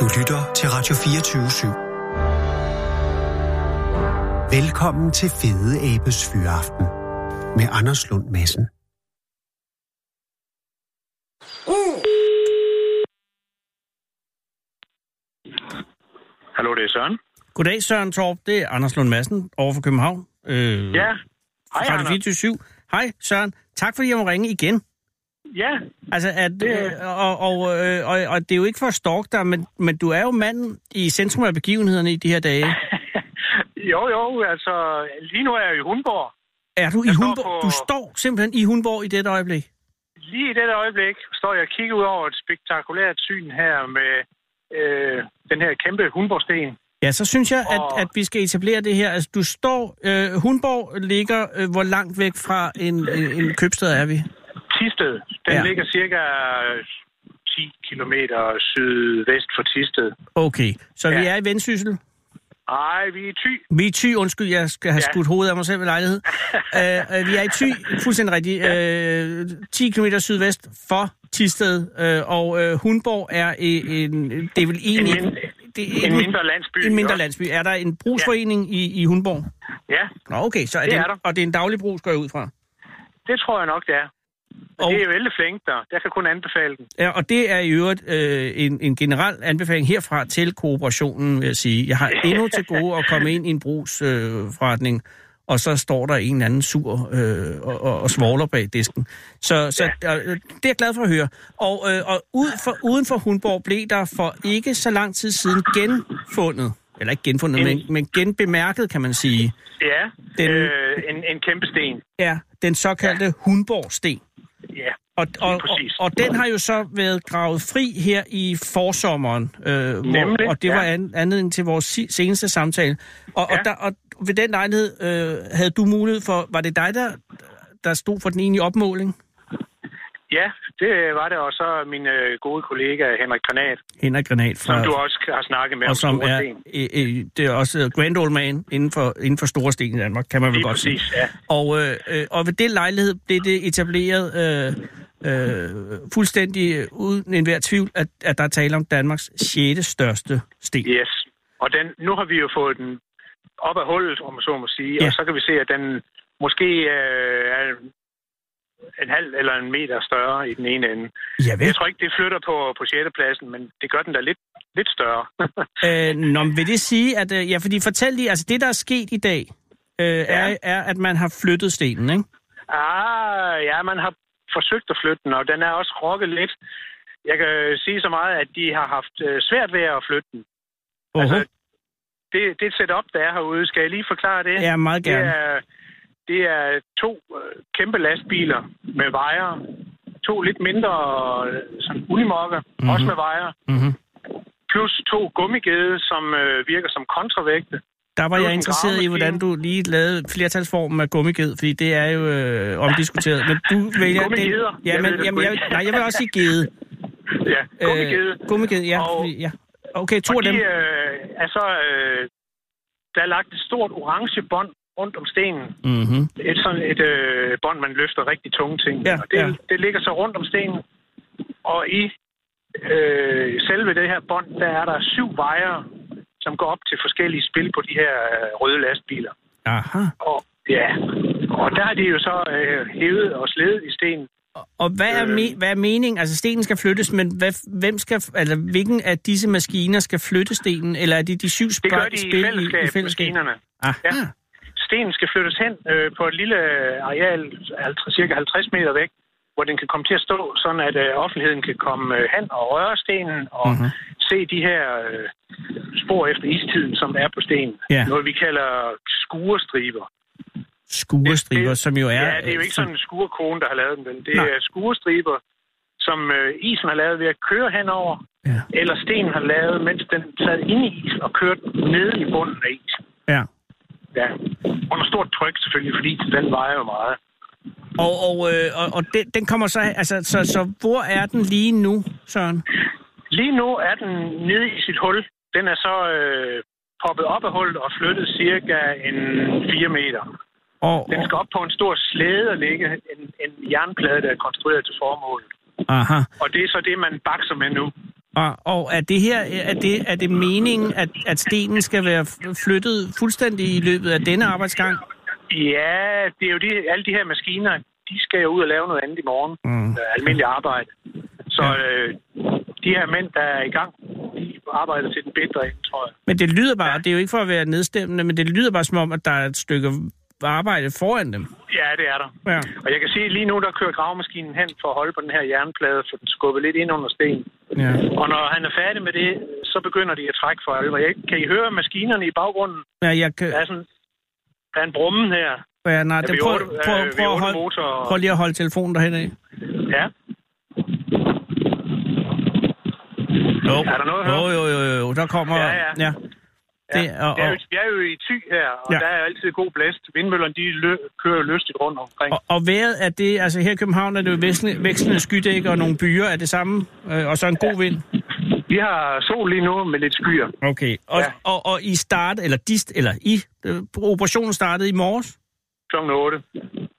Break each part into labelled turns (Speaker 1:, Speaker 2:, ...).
Speaker 1: Du lytter til Radio 24 /7. Velkommen til Fede Abes Fyraften med Anders Lund Madsen.
Speaker 2: Hallo, det er Søren.
Speaker 3: Goddag, Søren Torp. Det er Anders Lund Madsen over for København. Øh,
Speaker 2: Ja. Hej,
Speaker 3: Radio
Speaker 2: Anders.
Speaker 3: 24 Hej, Søren. Tak fordi jeg må ringe igen.
Speaker 2: Ja,
Speaker 3: Altså, at, øh, og, og, øh, og, og det er jo ikke for at stalke dig, men, men du er jo manden i centrum af begivenhederne i de her dage.
Speaker 2: jo, jo, altså, lige nu er jeg i Hundborg.
Speaker 3: Er du i
Speaker 2: Jeg står
Speaker 3: Hundborg?
Speaker 2: på-
Speaker 3: Du står simpelthen i Hundborg i dette øjeblik.
Speaker 2: Lige i dette øjeblik står jeg og kigger ud over et spektakulært syn her med øh, den her kæmpe Hundborgsten.
Speaker 3: Ja, så synes jeg, at,
Speaker 2: Og-
Speaker 3: at vi skal etablere det her. Altså, du står... Øh, Hundborg ligger... Øh, hvor langt væk fra en, en, en købstad er vi?
Speaker 2: Tisted, den
Speaker 3: Ja.
Speaker 2: ja. ligger cirka 10 kilometer sydvest for Tisted.
Speaker 3: Okay, så ja. vi
Speaker 2: Ja.
Speaker 3: er i Vendsyssel.
Speaker 2: Ej, vi er i Thy.
Speaker 3: Vi er i Thy, undskyld, jeg skal have
Speaker 2: Ja.
Speaker 3: skudt hovedet af mig selv ved lejlighed. uh, vi er i Thy, fuldstændig rigtigt, uh, 10 km sydvest for Tisted, uh, og uh, Hundborg er en, det er vel
Speaker 2: En,
Speaker 3: egentlig...
Speaker 2: min,
Speaker 3: det er
Speaker 2: en mindre landsby.
Speaker 3: en mindre landsby. Er der en brugsforening i, i Hundborg?
Speaker 2: Ja,
Speaker 3: Nå, okay, så er
Speaker 2: Det
Speaker 3: det,
Speaker 2: er
Speaker 3: en,
Speaker 2: der.
Speaker 3: og det er en daglig brug, går jeg ud fra.
Speaker 2: det tror jeg nok, det er. Og... Det er vældig flink der. Jeg kan kun anbefale den.
Speaker 3: Ja, og det er i øvrigt øh, en, en generel anbefaling herfra til kooperationen, vil jeg sige. Jeg har endnu til gode at komme ind i en brugsforretning, øh, og så står der en eller anden sur øh, og, og, og svogler bag disken. Så, så ja. øh, det er jeg glad for at høre. Og, øh, og ud for, uden for Hundborg blev der for ikke så lang tid siden genfundet, eller ikke genfundet,
Speaker 2: En-
Speaker 3: men, men genbemærket, kan man sige,
Speaker 2: Ja,
Speaker 3: Den-
Speaker 2: øh, en, en kæmpe sten.
Speaker 3: er den såkaldte ja. Hundborgsten. Og, og, og, den har jo så været gravet fri her i forsommeren, øh, hvor, og det var
Speaker 2: ja.
Speaker 3: an, anledning til vores si- seneste samtale. Og, ja. Og, der, og ved den lejlighed øh, havde du mulighed for, var det dig, der, der stod for den egentlige opmåling?
Speaker 2: ja, det var det. Og så min øh, gode kollega Henrik Granat,
Speaker 3: Henrik Granat fra,
Speaker 2: som du også har snakket med
Speaker 3: og
Speaker 2: om
Speaker 3: som er, øh, øh, det er også grand old man inden for, inden for store sten i Danmark, kan man vel
Speaker 2: Lige
Speaker 3: godt sige.
Speaker 2: præcis, ja.
Speaker 3: Og, øh, øh, og ved den lejlighed blev det etableret øh, øh, fuldstændig uden enhver tvivl, at, at der er tale om Danmarks 6. største sten.
Speaker 2: Yes. Og den, nu har vi jo fået den op af hullet, om man så må sige.
Speaker 3: Ja.
Speaker 2: Og så kan vi se, at den måske øh, er en halv eller en meter større i den ene ende.
Speaker 3: Ja.
Speaker 2: Jeg tror ikke, det flytter på, på 6. pladsen, men det gør den da lidt, lidt større.
Speaker 3: Øh, nå, vil det sige, at... Øh, ja, fordi fortæl lige, altså det, der er sket i dag, øh, ja. er, er, at man har flyttet stenen, ikke?
Speaker 2: Ah, ja, man har forsøgt at flytte den, og den er også rokket lidt. Jeg kan sige så meget, at de har haft øh, svært ved at flytte den.
Speaker 3: Uh-huh.
Speaker 2: Altså, det, det et setup, der er herude. Skal jeg lige forklare det?
Speaker 3: ja, meget
Speaker 2: det,
Speaker 3: gerne.
Speaker 2: er, det er to øh, kæmpe lastbiler med vejer. To lidt mindre øh, sådan unimokker,
Speaker 3: Mhm.
Speaker 2: mm-hmm. også med vejer.
Speaker 3: Mm-hmm.
Speaker 2: Plus to gummigede, som øh, virker som kontravægte.
Speaker 3: Der var jeg interesseret i, hvordan du lige lavede flertalsformen af gummiged, fordi det er jo øh, omdiskuteret. Men du vælger...
Speaker 2: Gummigeder?
Speaker 3: Ja,
Speaker 2: Jeg
Speaker 3: men,
Speaker 2: det
Speaker 3: jamen, jeg, nej, jeg vil også sige gede.
Speaker 2: Ja, gummigede.
Speaker 3: Øh, gummiged, ja.
Speaker 2: Og-
Speaker 3: fordi, ja. Okay, to af
Speaker 2: de
Speaker 3: dem.
Speaker 2: øh, er så... Øh, der er lagt et stort orange bånd rundt om stenen.
Speaker 3: Mm-hmm.
Speaker 2: Et sådan et øh, bånd, man løfter rigtig tunge ting.
Speaker 3: Ja,
Speaker 2: og det,
Speaker 3: ja.
Speaker 2: det ligger så rundt om stenen. Og i øh, selve det her bånd, der er der syv vejer, som går op til forskellige spil på de her øh, røde lastbiler.
Speaker 3: Aha.
Speaker 2: Og ja, og der har de jo så øh, hævet og sledet i stenen.
Speaker 3: Og hvad er,
Speaker 2: Øh.
Speaker 3: me- hvad er meningen? Altså, stenen skal flyttes, men hvad, hvem skal, altså, hvilken af disse maskiner skal flytte stenen? Eller er det de syv
Speaker 2: Det gør
Speaker 3: spil,
Speaker 2: de i
Speaker 3: spil
Speaker 2: fællesskab,
Speaker 3: i fællesskab?
Speaker 2: maskinerne.
Speaker 3: Aha.
Speaker 2: Ja. Stenen skal flyttes hen øh, på et lille areal, 50, cirka 50 meter væk, hvor den kan komme til at stå, sådan at øh, offentligheden kan komme øh, hen og røre stenen og
Speaker 3: Mhm.
Speaker 2: mm-hmm. se de her øh, spor efter istiden, som er på stenen.
Speaker 3: Ja.
Speaker 2: Noget vi kalder skurestriber.
Speaker 3: Skurestriber,
Speaker 2: Det-
Speaker 3: som jo er...
Speaker 2: ja, det er jo ikke
Speaker 3: som-
Speaker 2: sådan en skurekone, der har lavet den? Det
Speaker 3: Nej.
Speaker 2: er skurestriber, som øh, isen har lavet ved at køre henover,
Speaker 3: Ja.
Speaker 2: eller stenen har lavet, mens den sad inde i isen og kørte nede i bunden af isen.
Speaker 3: Ja.
Speaker 2: Ja, under stort tryk selvfølgelig, fordi den vejer jo meget.
Speaker 3: Og, og, øh, og, og den, den kommer så, altså, så, så hvor er den lige nu, Søren?
Speaker 2: Lige nu er den nede i sit hul. Den er så øh, poppet op af hullet og flyttet cirka en 4 meter.
Speaker 3: Og,
Speaker 2: Den skal op på en stor slæde og ligge en, en jernplade, der er konstrueret til formålet.
Speaker 3: aha.
Speaker 2: Og det er så det, man bakser med nu.
Speaker 3: Og, og er det her er det, er det meningen, at, at stenen skal være flyttet fuldstændig i løbet af denne arbejdsgang?
Speaker 2: Ja, det er jo de, alle de her maskiner, de skal jo ud og lave noget andet i morgen.
Speaker 3: Mm.
Speaker 2: Øh, almindelig arbejde. Så
Speaker 3: Ja.
Speaker 2: øh, de her mænd, der er i gang, de arbejder til den bedre ende, tror jeg.
Speaker 3: Men det lyder bare, det er jo ikke for at være nedstemmende, men det lyder bare som om, at der er et stykke arbejde foran dem.
Speaker 2: Ja, det er der.
Speaker 3: Ja.
Speaker 2: Og jeg kan se lige nu, der kører gravemaskinen hen for at holde på den her jernplade, for den skubber lidt ind under stenen.
Speaker 3: ja.
Speaker 2: Og når han er færdig med det, så begynder de at trække for alvor. Jeg, kan I høre maskinerne i baggrunden?
Speaker 3: ja jeg kan,
Speaker 2: Der er sådan der er en brummen her.
Speaker 3: ja, nej, det, prøv, prøv,
Speaker 2: øh,
Speaker 3: prøv, at
Speaker 2: otte
Speaker 3: holde,
Speaker 2: motorer.
Speaker 3: prøv lige at holde telefonen derhen af.
Speaker 2: Ja.
Speaker 3: Jo.
Speaker 2: Er der noget at
Speaker 3: jo, jo, jo, jo, der kommer...
Speaker 2: Ja, ja.
Speaker 3: ja. Det,
Speaker 2: Ja,
Speaker 3: og,
Speaker 2: det er
Speaker 3: og,
Speaker 2: jo, vi er jo i ty her, og
Speaker 3: Ja.
Speaker 2: ja. der er altid god blæst. Vindmøllerne, de lø- kører lystigt rundt omkring.
Speaker 3: og, og vejret er det, altså her i København er det jo vekslende, vekslende skydæk og nogle byer, er det samme, øh, og så en god vind.
Speaker 2: Vi har sol lige nu med lidt skyer.
Speaker 3: Okay, og, ja.
Speaker 2: Ja.
Speaker 3: og, og I start, eller de, eller I, øh, operationen startede i morges,
Speaker 2: Kl. 8.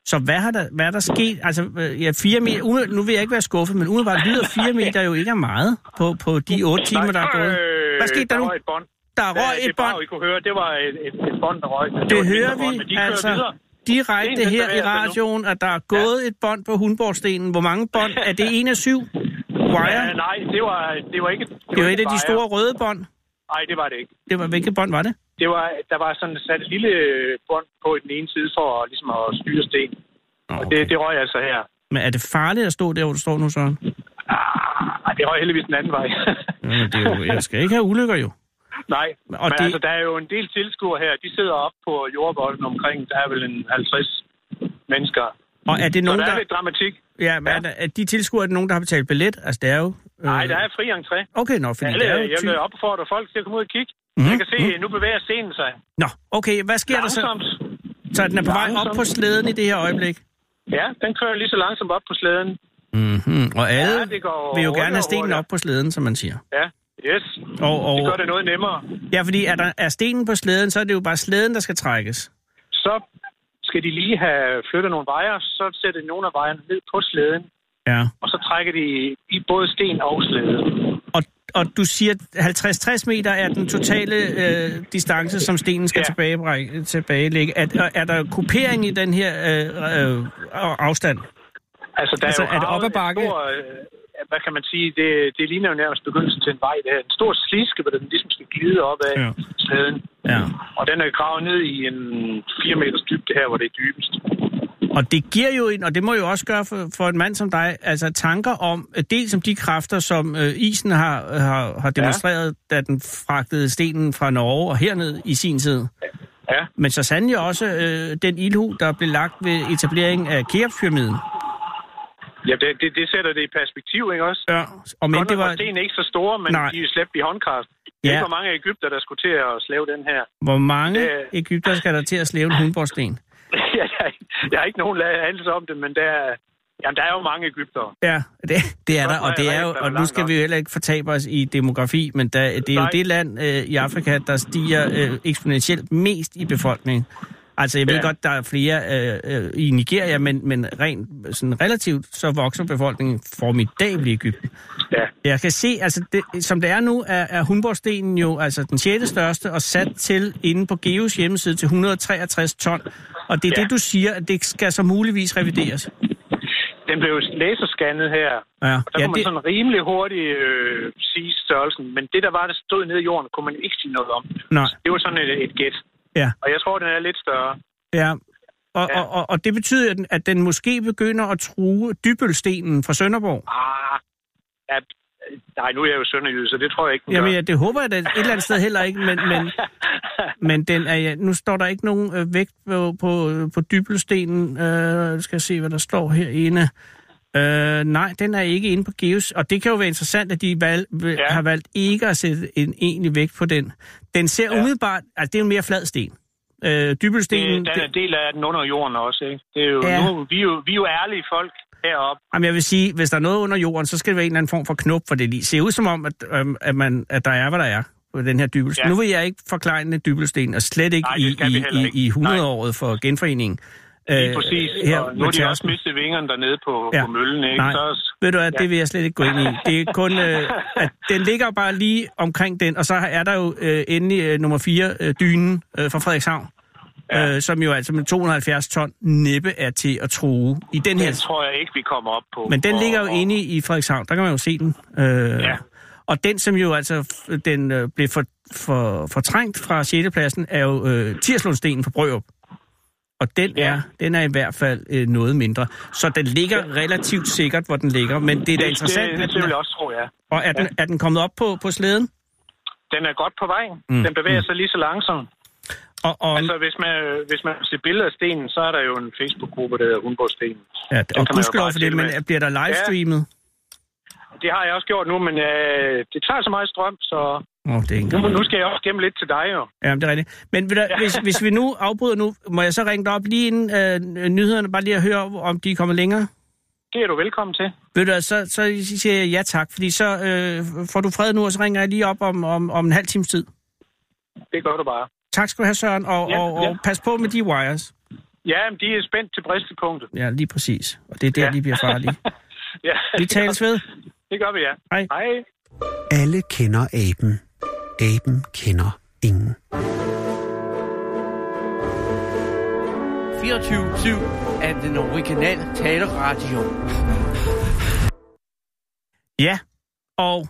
Speaker 3: så hvad har der, hvad er der sket? Altså, øh, ja, fire meter, ude- nu vil jeg ikke være skuffet, men umiddelbart lyder fire meter jo ikke af meget på, på de otte timer, der er gået. Hvad skete der nu?
Speaker 2: Øh, var et bånd.
Speaker 3: Der er røg
Speaker 2: Ja,
Speaker 3: et
Speaker 2: det
Speaker 3: bånd.
Speaker 2: I kunne høre, det var et, et, et bånd, der røg.
Speaker 3: Det
Speaker 2: var et
Speaker 3: hører
Speaker 2: mindre bånd,
Speaker 3: vi
Speaker 2: de
Speaker 3: altså
Speaker 2: videre.
Speaker 3: direkte
Speaker 2: den
Speaker 3: her i radioen, at der er gået et bånd på Hundborgstenen. Hvor mange bånd? Er det en af syv? Wire?
Speaker 2: Ja, nej, det var, det var ikke...
Speaker 3: Det var et af de store røde bånd.
Speaker 2: Nej, det var det ikke.
Speaker 3: Det var, hvilket bånd var det?
Speaker 2: Det var, der var sådan sat et lille bånd på i den ene side for ligesom at styre sten. Og det, det røg altså her.
Speaker 3: Men er det farligt at stå der, hvor du står nu, Søren?
Speaker 2: Ah, det røg heldigvis den anden vej.
Speaker 3: Ja, det er jo, jeg skal ikke have ulykker jo.
Speaker 2: Nej,
Speaker 3: Og
Speaker 2: men
Speaker 3: det-
Speaker 2: altså, der er jo en del tilskuere her. De sidder op på jordbolden omkring. Der er vel en 50 mennesker.
Speaker 3: Og er det
Speaker 2: Så
Speaker 3: nogen,
Speaker 2: der er
Speaker 3: der...
Speaker 2: lidt dramatik.
Speaker 3: Ja, men er, der, er de tilskuere, er det nogen, der har betalt billet? Altså, det er jo... Øh...
Speaker 2: Nej, der er fri entré.
Speaker 3: Okay, nå, fordi
Speaker 2: Alle,
Speaker 3: det er jo...
Speaker 2: jeg vil opfordre folk til at komme ud og kigge.
Speaker 3: Mhm,
Speaker 2: Mm. Jeg kan se, nu bevæger scenen sig.
Speaker 3: Nå, okay, hvad sker der så?
Speaker 2: Langsomt.
Speaker 3: Så den er på vej op
Speaker 2: Langsomt.
Speaker 3: på slæden i det her øjeblik?
Speaker 2: Ja, den kører lige så langsomt op på slæden.
Speaker 3: Mm-hmm. Og alle
Speaker 2: Ja,
Speaker 3: vil jo gerne have stenen op på slæden, som man siger.
Speaker 2: Ja, yes.
Speaker 3: Og, og,
Speaker 2: Det gør det noget nemmere.
Speaker 3: Ja, fordi er, der, er stenen på slæden, så er det jo bare slæden, der skal trækkes.
Speaker 2: Så skal de lige have flyttet nogle vejer, så sætter de nogle af vejerne ned på slæden,
Speaker 3: Ja.
Speaker 2: og så trækker de i både sten og slæde.
Speaker 3: Og, og du siger, at 50-60 meter er den totale øh, distance, som stenen skal ja.
Speaker 2: Ja.
Speaker 3: tilbage, tilbagelægge. Er, er- er der kupering i den her øh, øh, afstand?
Speaker 2: Altså, der
Speaker 3: Altså,
Speaker 2: er, jo
Speaker 3: er det op ad bakke?
Speaker 2: Stor, øh, hvad kan man sige? Det, det ligner jo nærmest begyndelsen til en vej. Det er en stor sliske, hvor den ligesom skal glide op af
Speaker 3: Ja.
Speaker 2: slæden.
Speaker 3: Ja.
Speaker 2: Og den er gravet ned i en 4 meters dybde her, hvor det er dybest.
Speaker 3: Og det giver jo en, og det må jo også gøre for, for en mand som dig, altså tanker om, øh, dels om de kræfter, som øh, isen har, har, har demonstreret, ja. da den fragtede stenen fra Norge og herned i sin tid.
Speaker 2: Ja,
Speaker 3: Men så sandelig også øh, den ildhu, der blev lagt ved etableringen af Keopspyramiden.
Speaker 2: Ja det, det, det sætter det i perspektiv, ikke også?
Speaker 3: Ja, og men det var,
Speaker 2: stenene ikke så store, men
Speaker 3: Nej.
Speaker 2: De er slæbt i håndkraft. Det
Speaker 3: Ja.
Speaker 2: er ikke, hvor mange Ægypter, der skulle til at slæve den her.
Speaker 3: hvor mange
Speaker 2: Det-
Speaker 3: Ægypter skal der til at slæve en hundborgsten?
Speaker 2: jeg, jeg, har ikke nogen anelse om det, men der er, jamen, der er jo mange Ægypter.
Speaker 3: Ja, det, det er der, og det er jo, og nu skal vi jo heller ikke fortabe os i demografi, men der, det er jo det land øh, i Afrika, der stiger øh, eksponentielt mest i befolkning. Altså, jeg ved ja. Godt, der er flere øh, øh, i Nigeria, men, men rent sådan relativt, så vokser befolkningen formidabelt i Ægypten.
Speaker 2: Ja.
Speaker 3: Jeg kan se, altså det, som det er nu, er, er Humborgstenen jo altså den 6. største og sat til inde på Geos hjemmeside til 163 ton. Og det er. Ja. det, du siger, at det skal så muligvis revideres.
Speaker 2: Den blev laserscannet her,
Speaker 3: Ja,
Speaker 2: og der
Speaker 3: ja
Speaker 2: kunne man
Speaker 3: det,
Speaker 2: sådan rimelig hurtigt øh, sige størrelsen. Men det, der var, der stod nede i jorden, kunne man ikke sige noget om.
Speaker 3: nej,
Speaker 2: Det var sådan et, et gæt.
Speaker 3: Ja.
Speaker 2: Og jeg tror, den er lidt større.
Speaker 3: Ja, og,
Speaker 2: Ja.
Speaker 3: og, og, og det betyder, at den, at den måske begynder at true dybølstenen fra Sønderborg.
Speaker 2: Ah, ja, nej, nu er jeg jo sønderjyde, så det tror jeg ikke, den
Speaker 3: Jamen,
Speaker 2: gør.
Speaker 3: ja, det håber jeg da et eller andet sted heller ikke, men, men, men den er, ja, nu står der ikke nogen øh, vægt på, på, på dybelstenen. Øh, skal jeg se, hvad der står herinde. Øh, nej, den er ikke inde på Geos, og det kan jo være interessant, at de valg, ja. Har valgt ikke at sætte en egentlig vægt på den. Den ser ja. Umiddelbart, altså det er jo en mere flad sten. Øh, dybelstenen,
Speaker 2: det, den er del af den under jorden også, ikke? Det er jo,
Speaker 3: Ja.
Speaker 2: nu, vi, er jo, vi er jo ærlige folk heroppe.
Speaker 3: Jamen, jeg vil sige, hvis der er noget under jorden, så skal det være en eller anden form for knop, for det lige ser ud som om, at, øhm, at, man, at der er, hvad der er på den her dybelsten. Ja. Nu vil jeg ikke forklare en dybelsten, og slet ikke
Speaker 2: Nej,
Speaker 3: i, i,
Speaker 2: ikke.
Speaker 3: i
Speaker 2: Nej.
Speaker 3: 100-året for genforeningen.
Speaker 2: Lige
Speaker 3: Øh,
Speaker 2: præcis.
Speaker 3: her
Speaker 2: og nu har de også mistet vingerne dernede på,
Speaker 3: Ja.
Speaker 2: på møllen, ikke?
Speaker 3: Nej.
Speaker 2: Så,
Speaker 3: Ved du hvad,
Speaker 2: Ja.
Speaker 3: det vil jeg slet ikke gå ind i. Det er kun, øh, at den ligger bare lige omkring den, og så er der jo øh, endelig øh, nummer 4, øh, dynen øh, fra Frederikshavn, ja. øh, som jo altså med 270 ton næppe er til at true i den her...
Speaker 2: den tror jeg ikke, vi kommer op på.
Speaker 3: Men den
Speaker 2: Og-
Speaker 3: ligger jo
Speaker 2: og-
Speaker 3: inde i Frederikshavn, der kan man jo se den. Øh,
Speaker 2: Ja.
Speaker 3: Og den, som jo altså den øh, blev for, for, fortrængt fra 6. pladsen, er jo øh, Tirslundstenen fra Brørup. Og den,
Speaker 2: Ja.
Speaker 3: er, den er i hvert fald øh, noget mindre. Så den ligger relativt sikkert, hvor den ligger. Men det er da
Speaker 2: det,
Speaker 3: interessant.
Speaker 2: Det, det, det vil jeg også tro, ja.
Speaker 3: og er den, er den kommet op på, på slæden?
Speaker 2: Den er godt på vej.
Speaker 3: Mm.
Speaker 2: Mm. Den bevæger sig lige så langsomt.
Speaker 3: Og, og,
Speaker 2: Altså, hvis man, hvis man ser billeder af stenen, så er der jo en Facebook-gruppe, der hedder Hundborgstenen.
Speaker 3: ja, og gudskelov for det, men bliver der livestreamet?
Speaker 2: Det har jeg også gjort nu, men øh, det tager så meget strøm, så
Speaker 3: oh, det er ikke
Speaker 2: nu, nu skal jeg også gemme lidt til dig, jo.
Speaker 3: Ja, det er rigtigt. Men du,
Speaker 2: Ja.
Speaker 3: hvis, hvis vi nu afbryder nu, må jeg så ringe dig op lige inden øh, nyhederne, bare lige at høre, om de er kommet længere?
Speaker 2: Det er du velkommen til.
Speaker 3: Ved du, så, så siger jeg ja tak, fordi så øh, får du fred nu, og så ringer jeg lige op om, om, om en halv times tid.
Speaker 2: Det gør du bare.
Speaker 3: Tak skal du have, Søren, og,
Speaker 2: Ja,
Speaker 3: og, og
Speaker 2: ja.
Speaker 3: pas på med de wires.
Speaker 2: Ja, men de er spændt til bristepunktet.
Speaker 3: Ja, lige præcis. Og det er der,
Speaker 2: Ja.
Speaker 3: de bliver farlige.
Speaker 2: Ja,
Speaker 3: Vi tales ved.
Speaker 2: Det gør vi, ja.
Speaker 3: Hej.
Speaker 2: Hej.
Speaker 1: Alle kender aben. Aben kender ingen.
Speaker 4: 24-7 af den originale taleradio.
Speaker 3: Ja, og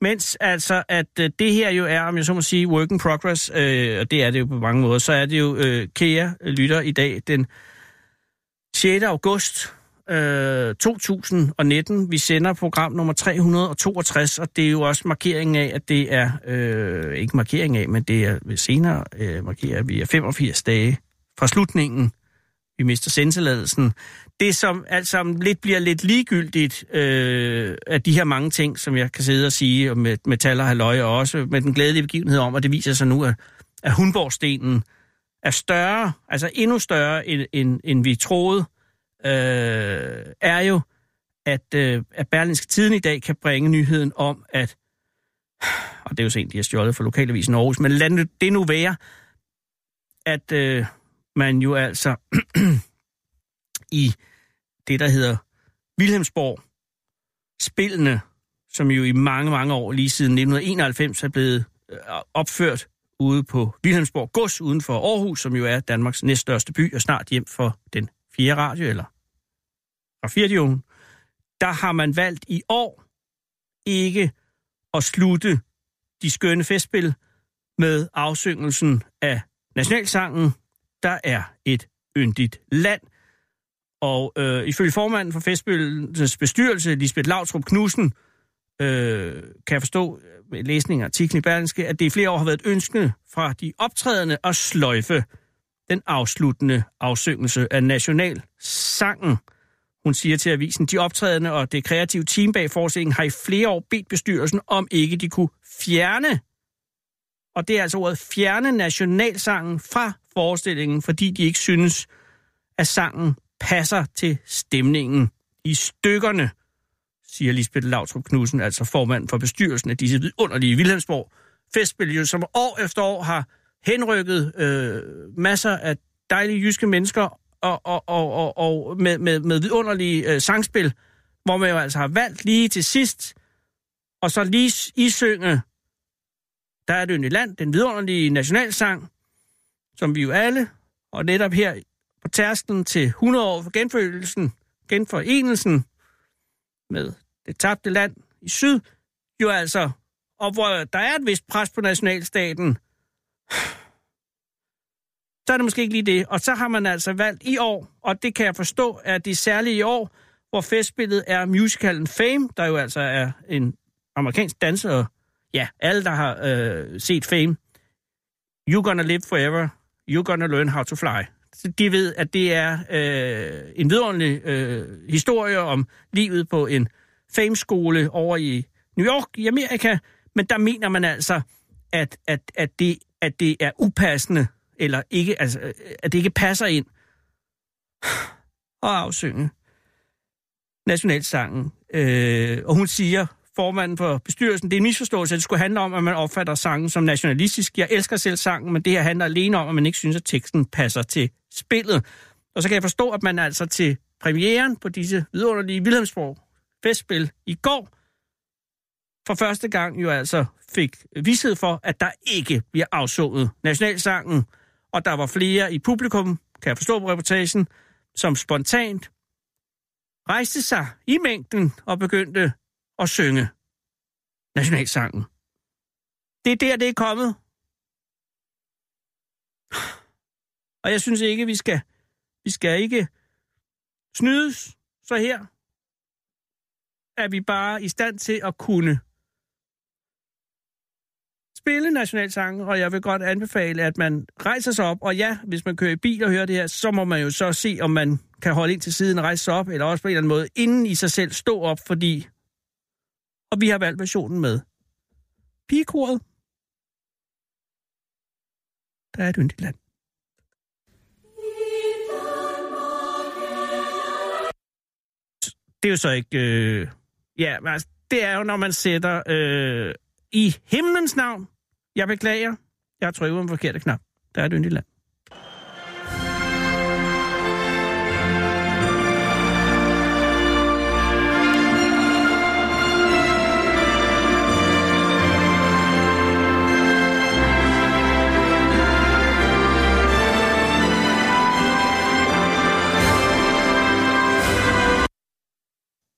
Speaker 3: mens altså, at øh, det her jo er, om jeg så må sige, work in progress, øh, og det er det jo på mange måder, så er det jo øh, Kea lytter i dag den 6. august øh, 2019. Vi sender program nummer 362, og det er jo også markeringen af, at det er, øh, ikke markering af, men det er senere øh, markerer vi er 85 dage fra slutningen. Vi mister sendtilladelsen det, som alt sammen lidt bliver lidt ligegyldigt øh, af de her mange ting, som jeg kan sidde og sige, og med metal og halvøje, og også med den glædelige begivenhed om, og det viser sig nu, at, at Hundborgstenen er større, altså endnu større, end, end, end vi troede, øh, er jo, at, øh, at Berlinske Tiden i dag kan bringe nyheden om, at, og det er jo sent, de har stjålet for lokalavisen Aarhus, men lad det nu være, at øh, man jo altså i det, der hedder Wilhelmsborg spillene, som jo i mange, mange år, lige siden 1991, er blevet øh, opført ude på Wilhelmsborg Gods uden for Aarhus, som jo er Danmarks næststørste by, og snart hjem for den fjerde radio, eller radioen. Der har man valgt i år ikke at slutte de skønne festspil med afsyngelsen af nationalsangen, der er et yndigt land. Og øh, ifølge formanden for Festspillens bestyrelse, Lisbeth Lautrup Knudsen, øh, kan jeg forstå med læsning af artiklen i Berlingske, at det i flere år har været et ønske fra de optrædende at sløjfe den afsluttende afsyngelse af nationalsangen. Hun siger til avisen, de optrædende og det kreative team bag forestillingen har i flere år bedt bestyrelsen, om ikke de kunne fjerne, og det er altså ordet fjerne nationalsangen fra forestillingen, fordi de ikke synes, at sangen passer til stemningen i stykkerne, siger Lisbeth Lautrup Knudsen, altså formand for bestyrelsen af disse vidunderlige Vilhelmsborg festspil, som år efter år har henrykket øh, masser af dejlige jyske mennesker og, og, og, og, og med, med, med vidunderlige øh, sangspil, hvor man jo altså har valgt lige til sidst, og så lige isynge, der er det jo land, den vidunderlige nationalsang, som vi jo alle, og netop her på tærsklen til 100 år for genfølelsen, genforenelsen med det tabte land i syd, jo altså, og hvor der er et vist pres på nationalstaten, så er det måske ikke lige det. Og så har man altså valgt i år, og det kan jeg forstå, at det særlige særligt i år, hvor festspillet er musicalen Fame, der jo altså er en amerikansk danser, og ja, alle, der har øh, set Fame, You're Gonna Live Forever, You're Gonna Learn How to Fly. Så de ved, at det er øh, en vidunderlig øh, historie om livet på en Fame-skole over i New York i Amerika, men der mener man altså, at, at, at, det, at det er upassende, eller ikke, altså, at det ikke passer ind Og afsynge nationalsangen. Øh, og hun siger, formanden for bestyrelsen, det er en misforståelse, at det skulle handle om, at man opfatter sangen som nationalistisk. Jeg elsker selv sangen, men det her handler alene om, at man ikke synes, at teksten passer til spillet. Og så kan jeg forstå, at man altså til premieren på disse vidunderlige Vilhelmsborg festspil i går, for første gang jo altså fik vidshed for, at der ikke bliver afsået nationalsangen. Og der var flere i publikum, kan jeg forstå på reportagen, som spontant rejste sig i mængden og begyndte at synge nationalsangen. Det er der, det er kommet. Og jeg synes ikke, vi skal, vi skal ikke snydes. Så her er vi bare i stand til at kunne spille nationalsangen, og jeg vil godt anbefale, at man rejser sig op. Og ja, hvis man kører i bil og hører det her, så må man jo så se, om man kan holde ind til siden og rejse sig op, eller også på en eller anden måde inden i sig selv stå op, fordi... Og vi har valgt versionen med. Pigekoret. Der er et yndigt land. Det er jo så ikke... Øh... Ja, altså, det er jo, når man sætter øh, i himlens navn. Jeg beklager. Jeg har trykket på den forkerte knap. Der er et yndigt land.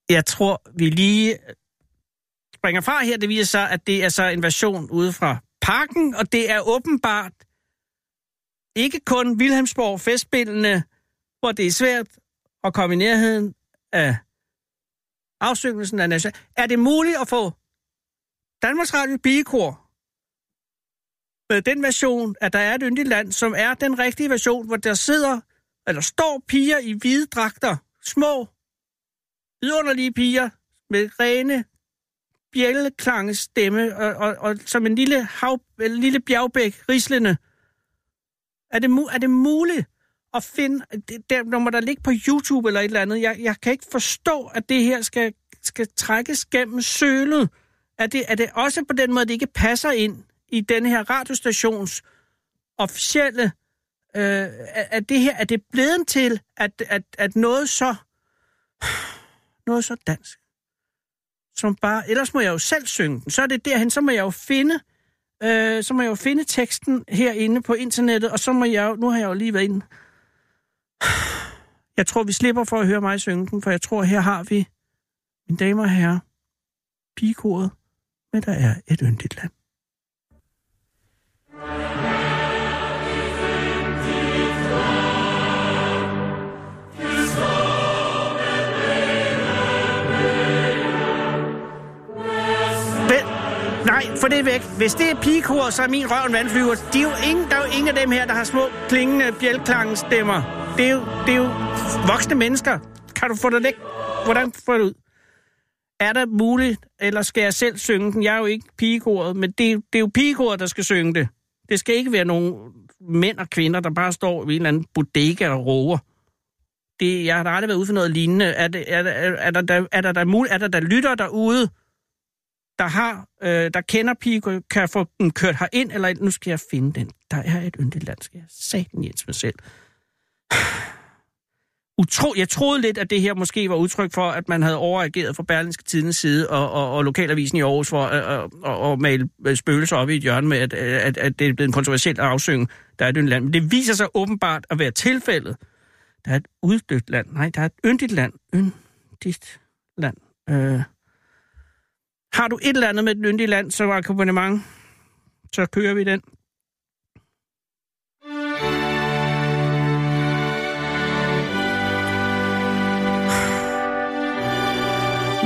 Speaker 3: Jeg tror, vi lige springer fra her. Det viser sig, at det er så en version ude fra parken, og det er åbenbart ikke kun Vilhelmsborg festspillene, hvor det er svært at komme i nærheden af afsyngelsen af national. Er det muligt at få Danmarks Radio Bigekor med den version, at der er et yndigt land, som er den rigtige version, hvor der sidder, eller står piger i hvide dragter, små, vidunderlige piger med rene bjælleklange stemme, og, og, og som en lille, hav, eller lille bjergbæk, rislende. Er det, er det muligt at finde, det, der, når man der ligge på YouTube eller et eller andet, jeg, jeg kan ikke forstå, at det her skal, skal trækkes gennem sølet. Er det, er det også på den måde, det ikke passer ind i den her radiostations officielle, øh, at det her, er det blevet til, at, at, at noget så, noget så dansk, som bare, ellers må jeg jo selv synge den, så er det derhen, så må jeg jo finde, øh, så må jeg jo finde teksten herinde på internettet, og så må jeg jo, nu har jeg jo lige været inde. Jeg tror, vi slipper for at høre mig synge den, for jeg tror, her har vi, mine damer og herrer, pigekoret, men der er et yndigt land. Nej, for det er væk. Hvis det er pigekor, så er min røv en vandflyver. De er jo ingen, der er jo ingen af dem her, der har små klingende bjælklangstemmer. Det er, jo, det er jo voksne mennesker. Kan du få det væk? Hvordan får det ud? Er det muligt, eller skal jeg selv synge den? Jeg er jo ikke pigekoret, men det, er, det er jo pigekoret, der skal synge det. Det skal ikke være nogen mænd og kvinder, der bare står i en eller anden bodega og roer. Det, jeg har da aldrig været ude for noget lignende. Er, det, er, er, er, der, der, er, der, der, er, er der der lytter derude, der har, øh, der kender Pico, kan få den kørt ind, eller nu skal jeg finde den. Der er et yndigt land, skal jeg satan Jens mig selv. Utro, jeg troede lidt, at det her måske var udtryk for, at man havde overreageret fra Berlinske Tidens side og, og, og Lokalavisen i Aarhus for at og, og, og male øh, spøgelser op i et hjørne med, at, at, at det er blevet en kontroversiel afsøgning, der er et yndigt land. Men det viser sig åbenbart at være tilfældet. Der er et uddødt land. Nej, der er et yndigt land. Yndigt land. Øh. Har du et eller andet med et yndigt land som akkompagnement, så kører vi den.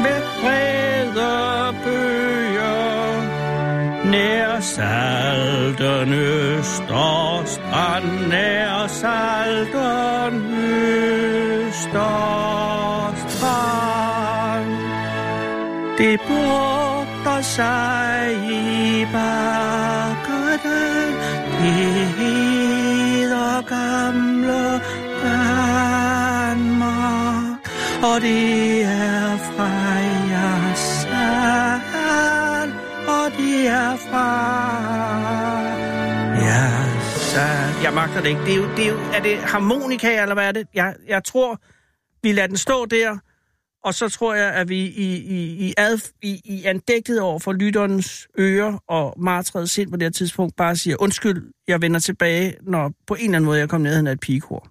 Speaker 3: Med brede bøger Nær salterne står strand Nær salterne står det bugter sig i bakkerne Det hedder gamle Danmark og det er fra jeres sand, og det er fra jeres jeg magter det ikke. Det er, jo, det er, jo, er det harmonika, eller hvad er det? Jeg, jeg tror, vi lader den stå der, og så tror jeg, at vi i, i, i, ad, i, i andægtet over for lytterens ører og martræet sind på det her tidspunkt bare siger, undskyld, jeg vender tilbage, når på en eller anden måde jeg kommer ned af et pigekor.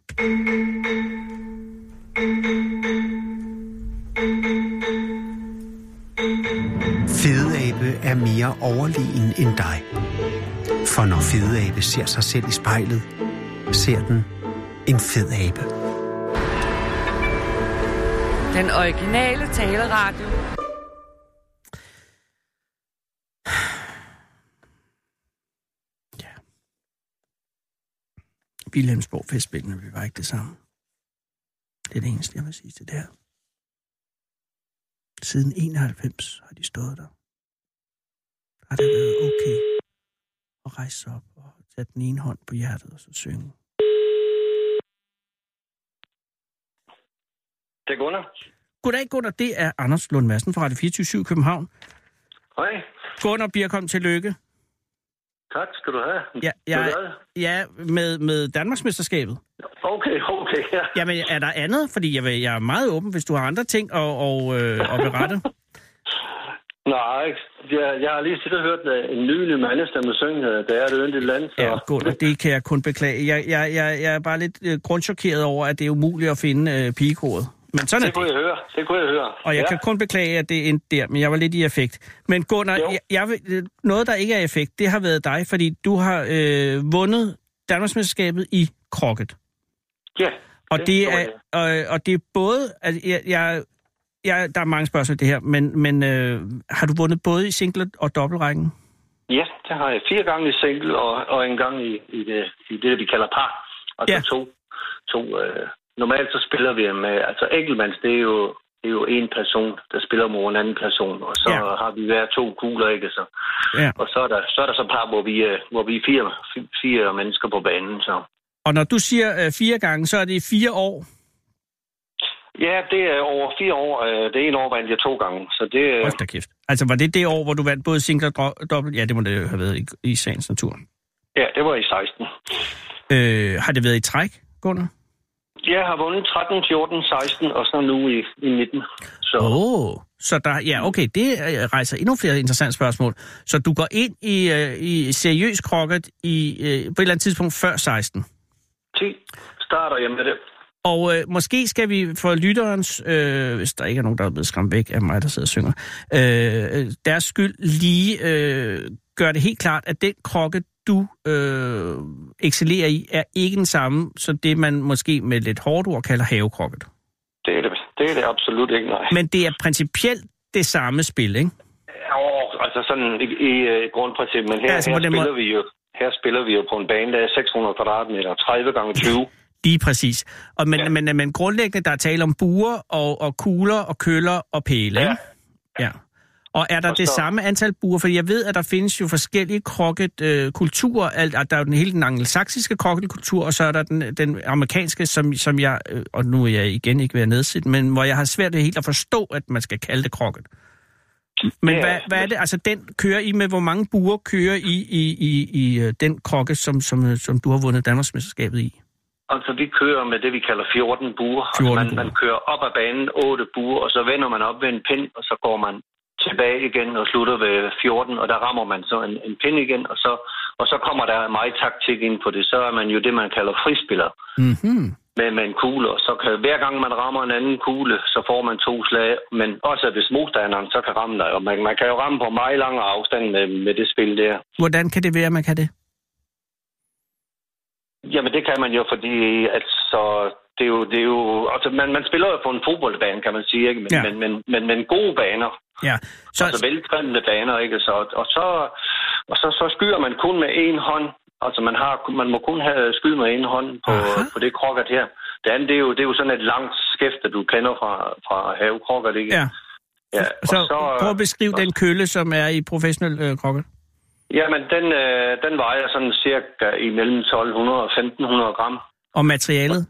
Speaker 1: Fedeabe er mere overlegen end dig. For når fedeabe ser sig selv i spejlet, ser den en fedabe. abe.
Speaker 5: Den originale taleradio. Ja.
Speaker 3: Vilhelmsborg festspillene, vi var ikke det samme. Det er det eneste, jeg vil sige til det her. Siden 91 har de stået der. Har det været okay at rejse sig op og tage den ene hånd på hjertet og så synge.
Speaker 6: Det er Gunnar.
Speaker 3: Goddag, Gunnar. Det er Anders Lund Madsen fra Radio 24 København.
Speaker 6: Hej.
Speaker 3: Gunnar Birkom, tillykke.
Speaker 6: Tak skal du have.
Speaker 3: Ja, jeg, ja med, med Danmarksmesterskabet.
Speaker 6: Okay, okay, ja.
Speaker 3: Jamen, er der andet? Fordi jeg, vil, jeg er meget åben, hvis du har andre ting at, og, øh, at berette.
Speaker 6: Nej, jeg, jeg har lige siddet og hørt øh, en nylig mandestemme synge, øh, det er det yndigt land, så...
Speaker 3: Ja, Gunnar, det kan jeg kun beklage. Jeg, jeg, jeg, jeg er bare lidt øh, grundchokeret over, at det er umuligt at finde øh, pigekodet. Men sådan
Speaker 6: Det kunne
Speaker 3: det.
Speaker 6: jeg høre, det kunne jeg høre.
Speaker 3: Og jeg
Speaker 6: ja.
Speaker 3: kan kun beklage, at det endte der, men jeg var lidt i effekt. Men Gunnar,
Speaker 6: Jo.
Speaker 3: jeg, jeg noget, der ikke er effekt, det har været dig, fordi du har øh, vundet Danmarksmesterskabet i krokket.
Speaker 6: Ja,
Speaker 3: Og
Speaker 6: det
Speaker 3: det, er, og, og det er både... Altså, jeg, jeg, jeg, der er mange spørgsmål til det her, men, men øh, har du vundet både i single- og dobbeltrækken?
Speaker 6: ja, det har jeg fire gange i single, og, og en gang i, i, det, i det, vi kalder par. Altså
Speaker 3: Ja.
Speaker 6: to. to øh, normalt så spiller vi med... Altså enkeltmands, det er jo det er jo en person, der spiller mod en anden person, og så
Speaker 3: Ja.
Speaker 6: har vi hver to kugler, ikke så?
Speaker 3: Ja.
Speaker 6: Og så er der så, er der så par, hvor vi, øh, hvor vi er fire, fi- fire mennesker på banen, så...
Speaker 3: Og når du siger øh, fire gange, så er det fire år.
Speaker 6: Ja, det er over fire år. øh, Det ene år vandt jeg to gange, så det... øh,
Speaker 3: Hold da kæft. Altså, var det det år, hvor du vandt både single og dobbelt? Ja, det må det jo have været i, i sagens natur.
Speaker 6: Ja, det var i 16.
Speaker 3: Øh, har det været i træk, Gunnar?
Speaker 6: Jeg har vundet 13, 14, 16 og så nu i, i 19. Så
Speaker 3: oh, så der, ja, okay, det øh, rejser endnu flere interessante spørgsmål. Så du går ind i, øh, i seriøs krokket i, øh, på et eller andet tidspunkt før 16.
Speaker 6: 10 starter jeg med det.
Speaker 3: Og øh, måske skal vi for lytterens, øh, hvis der ikke er nogen, der er blevet skræmt væk af mig, der sidder og synger, øh, deres skyld lige øh, gøre det helt klart, at den krokke, du øh, excellerer i, er ikke den samme, som det man måske med lidt hårdt ord kalder havekrokket.
Speaker 6: Det er det, det, er det absolut ikke, nej.
Speaker 3: Men det er principielt det samme spil, ikke?
Speaker 6: Oh, altså sådan i, i uh, grundprincip, men her,
Speaker 3: Ja, altså
Speaker 6: her, spiller
Speaker 3: måde-
Speaker 6: vi jo, her spiller vi jo på en bane, der er 600 kvadratmeter, 30 gange 20.
Speaker 3: Lige præcis. Og men, ja.
Speaker 6: Ja.
Speaker 3: men, men grundlæggende, der er tale om buer og, og kugler og køller og pæle,
Speaker 6: Ja.
Speaker 3: ikke? Ja. Og er der
Speaker 6: Og
Speaker 3: det samme antal buer? For jeg ved, at der findes jo forskellige krokket øh, der er jo den hele den angelsaksiske kroketkultur, og så er der den, den amerikanske, som, som jeg, øh, og nu er jeg igen ikke ved at nedsætte, men hvor jeg har svært ved helt at forstå, at man skal kalde det krokket. Men
Speaker 6: Ja,
Speaker 3: hvad, hvad er det? Altså, den kører I med, hvor mange buer kører I i, i, i øh, den krokke, som, som, øh, som du har vundet Danmarksmesterskabet i?
Speaker 6: Altså vi kører med det, vi kalder 14 buer.
Speaker 3: 14
Speaker 6: altså, man,
Speaker 3: buer.
Speaker 6: man kører op ad banen 8 buer, og så vender man op ved en pind, og så går man tilbage igen og slutter ved 14, og der rammer man så en, en pind igen, og så, og så kommer der meget taktik ind på det. Så er man jo det, man kalder frispiller
Speaker 3: Mhm.
Speaker 6: med, med en kugle, og så kan hver gang man rammer en anden kugle, så får man to slag, men også hvis modstanderen så kan ramme dig, og man, man kan jo ramme på meget lang afstand med, med det spil der.
Speaker 3: Hvordan kan det være, at man kan det?
Speaker 6: Jamen det kan man jo, fordi altså, det er jo, det er jo, altså man, man spiller jo på en fodboldbane, kan man sige, ikke? Men,
Speaker 3: Ja.
Speaker 6: men, men, men, men gode baner,
Speaker 3: Ja, så,
Speaker 6: altså veltrænede baner, ikke? Så, og så, og så, så skyder man kun med en hånd, altså man, har, man må kun have skyde med en hånd på,
Speaker 3: Aha.
Speaker 6: på det krokket her. Det andet, det er jo, det er jo sådan et langt skæfte, du kender fra, fra havekrokket, ikke?
Speaker 3: ja.
Speaker 6: ja.
Speaker 3: så, så prøv at beskrive den kølle, som er i professionel øh, krokket.
Speaker 6: Jamen, den, øh, den vejer sådan cirka imellem 1200 og 1500 gram.
Speaker 3: Og materialet?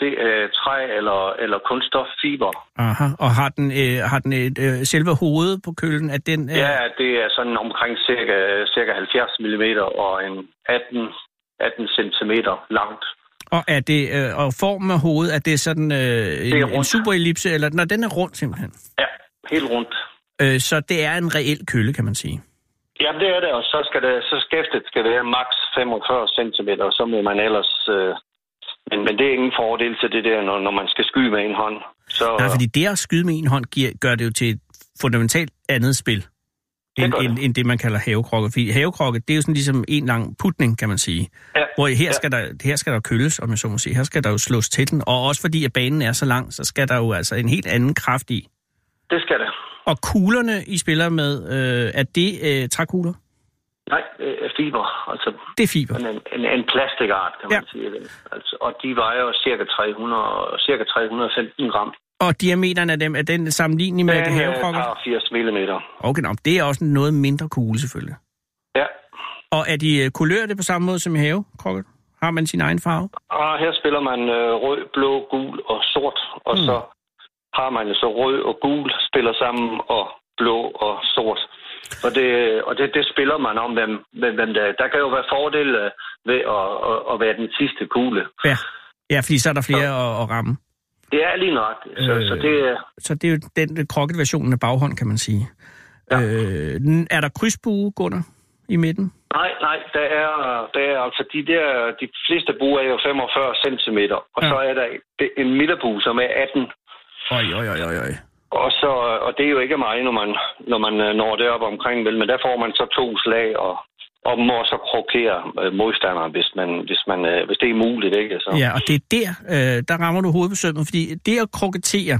Speaker 6: Det er træ eller, eller kunststoffiber.
Speaker 3: Aha. Og har den, øh, har den et, øh, selve hovedet på køllen? At den, øh,
Speaker 6: Ja, det er sådan omkring cirka, cirka 70 mm og en 18, 18 cm langt.
Speaker 3: Og er det øh, og formen af hovedet, er det sådan øh, en, en
Speaker 6: rundt.
Speaker 3: superellipse, eller når den er rund simpelthen?
Speaker 6: Ja, helt rundt.
Speaker 3: Øh, så det er en reel kølle, kan man sige.
Speaker 6: Ja, det er det, og så skal det, så skæftet skal være maks 45 cm, og så må man ellers... Øh, men, men det er ingen fordel til det der, når, når man skal skyde med en hånd. Så,
Speaker 3: Nej, fordi det at skyde med en hånd giver, gør det jo til et fundamentalt andet spil, end,
Speaker 6: det.
Speaker 3: end, end det, man kalder havekrokke. Fordi havekrokke, det er jo sådan ligesom en lang putning, kan man sige.
Speaker 6: ja,
Speaker 3: Hvor her,
Speaker 6: Ja.
Speaker 3: skal der, her skal der kølles, om jeg så må sige. Her skal der jo slås til den. Og også fordi, at banen er så lang, så skal der jo altså en helt anden kraft i.
Speaker 6: det skal det.
Speaker 3: Og kuglerne, I spiller med, øh, er det øh, trækugler?
Speaker 6: Nej, øh, fiber. Altså
Speaker 3: Det er fiber.
Speaker 6: en, en, en plastikart, kan man
Speaker 3: Ja.
Speaker 6: sige. Det. Altså, og de vejer cirka 300, og cirka 315 gram.
Speaker 3: Og diameteren af dem, er den sammenlignelig med
Speaker 6: Den
Speaker 3: det
Speaker 6: øh,
Speaker 3: havekrokke?
Speaker 6: har 80 mm.
Speaker 3: Okay, nå, det er også noget mindre kugle selvfølgelig.
Speaker 6: Ja,
Speaker 3: Og er de øh, kulørte på samme måde som i havekrokke? Har man sin egen farve?
Speaker 6: og her spiller man øh, rød, blå, gul og sort. Og
Speaker 3: Mm.
Speaker 6: så har man jo så rød og gul spiller sammen, og blå og sort. Og det, og det, det spiller man om, hvem, hvem, hvem der Der kan jo være fordele øh, ved at, at, at være den sidste kugle.
Speaker 3: Ja. Ja, fordi så er der flere at, at ramme.
Speaker 6: Det er lige nok. Så,
Speaker 3: Øh.
Speaker 6: så det er...
Speaker 3: Så det er jo den krokket-versionen af baghånd, kan man sige.
Speaker 6: Ja.
Speaker 3: Øh, er der krydsbue, Gunnar, i midten?
Speaker 6: Nej, nej, der er, der er altså de der, de fleste buer er jo 45 cm, og
Speaker 3: Ja.
Speaker 6: så er der en midterbue, som er 18
Speaker 3: Oj, oj, oj, oj, oj.
Speaker 6: Og, så, og det er jo ikke meget, når man, når man øh, når det op omkring, vel, men der får man så to slag, og, og må så krokere øh, modstanderen, hvis, man, hvis, man, øh, hvis det er muligt. Ikke? Så
Speaker 3: Ja, og det er der, øh, der rammer du hovedbesømmet, fordi det at krokettere,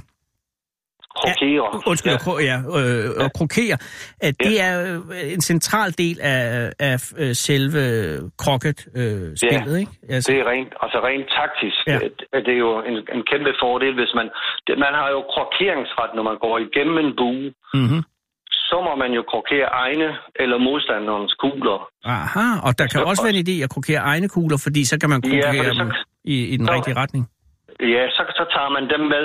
Speaker 6: krokere.
Speaker 3: undskyld, ja.
Speaker 6: ja.
Speaker 3: Kro, ja, øh, at krokere, at det er øh, en central del af, af øh, selve krokket-spillet, øh, spillet, ikke? Altså,
Speaker 6: Det er rent, altså rent taktisk.
Speaker 3: Ja.
Speaker 6: Ja. Det er jo en, en kæmpe fordel, hvis man... Det, man har jo krokeringsret, når man går igennem en bue.
Speaker 3: mm-hmm.
Speaker 6: Så må man jo krokere egne eller modstanderens kugler.
Speaker 3: Aha, og der kan
Speaker 6: Så-
Speaker 3: også være en idé at krokere egne kugler, fordi så kan man
Speaker 6: Ja,
Speaker 3: krokere
Speaker 6: fordi så-
Speaker 3: dem i, i den
Speaker 6: så-
Speaker 3: rigtige retning.
Speaker 6: Ja, så, så tager man dem med,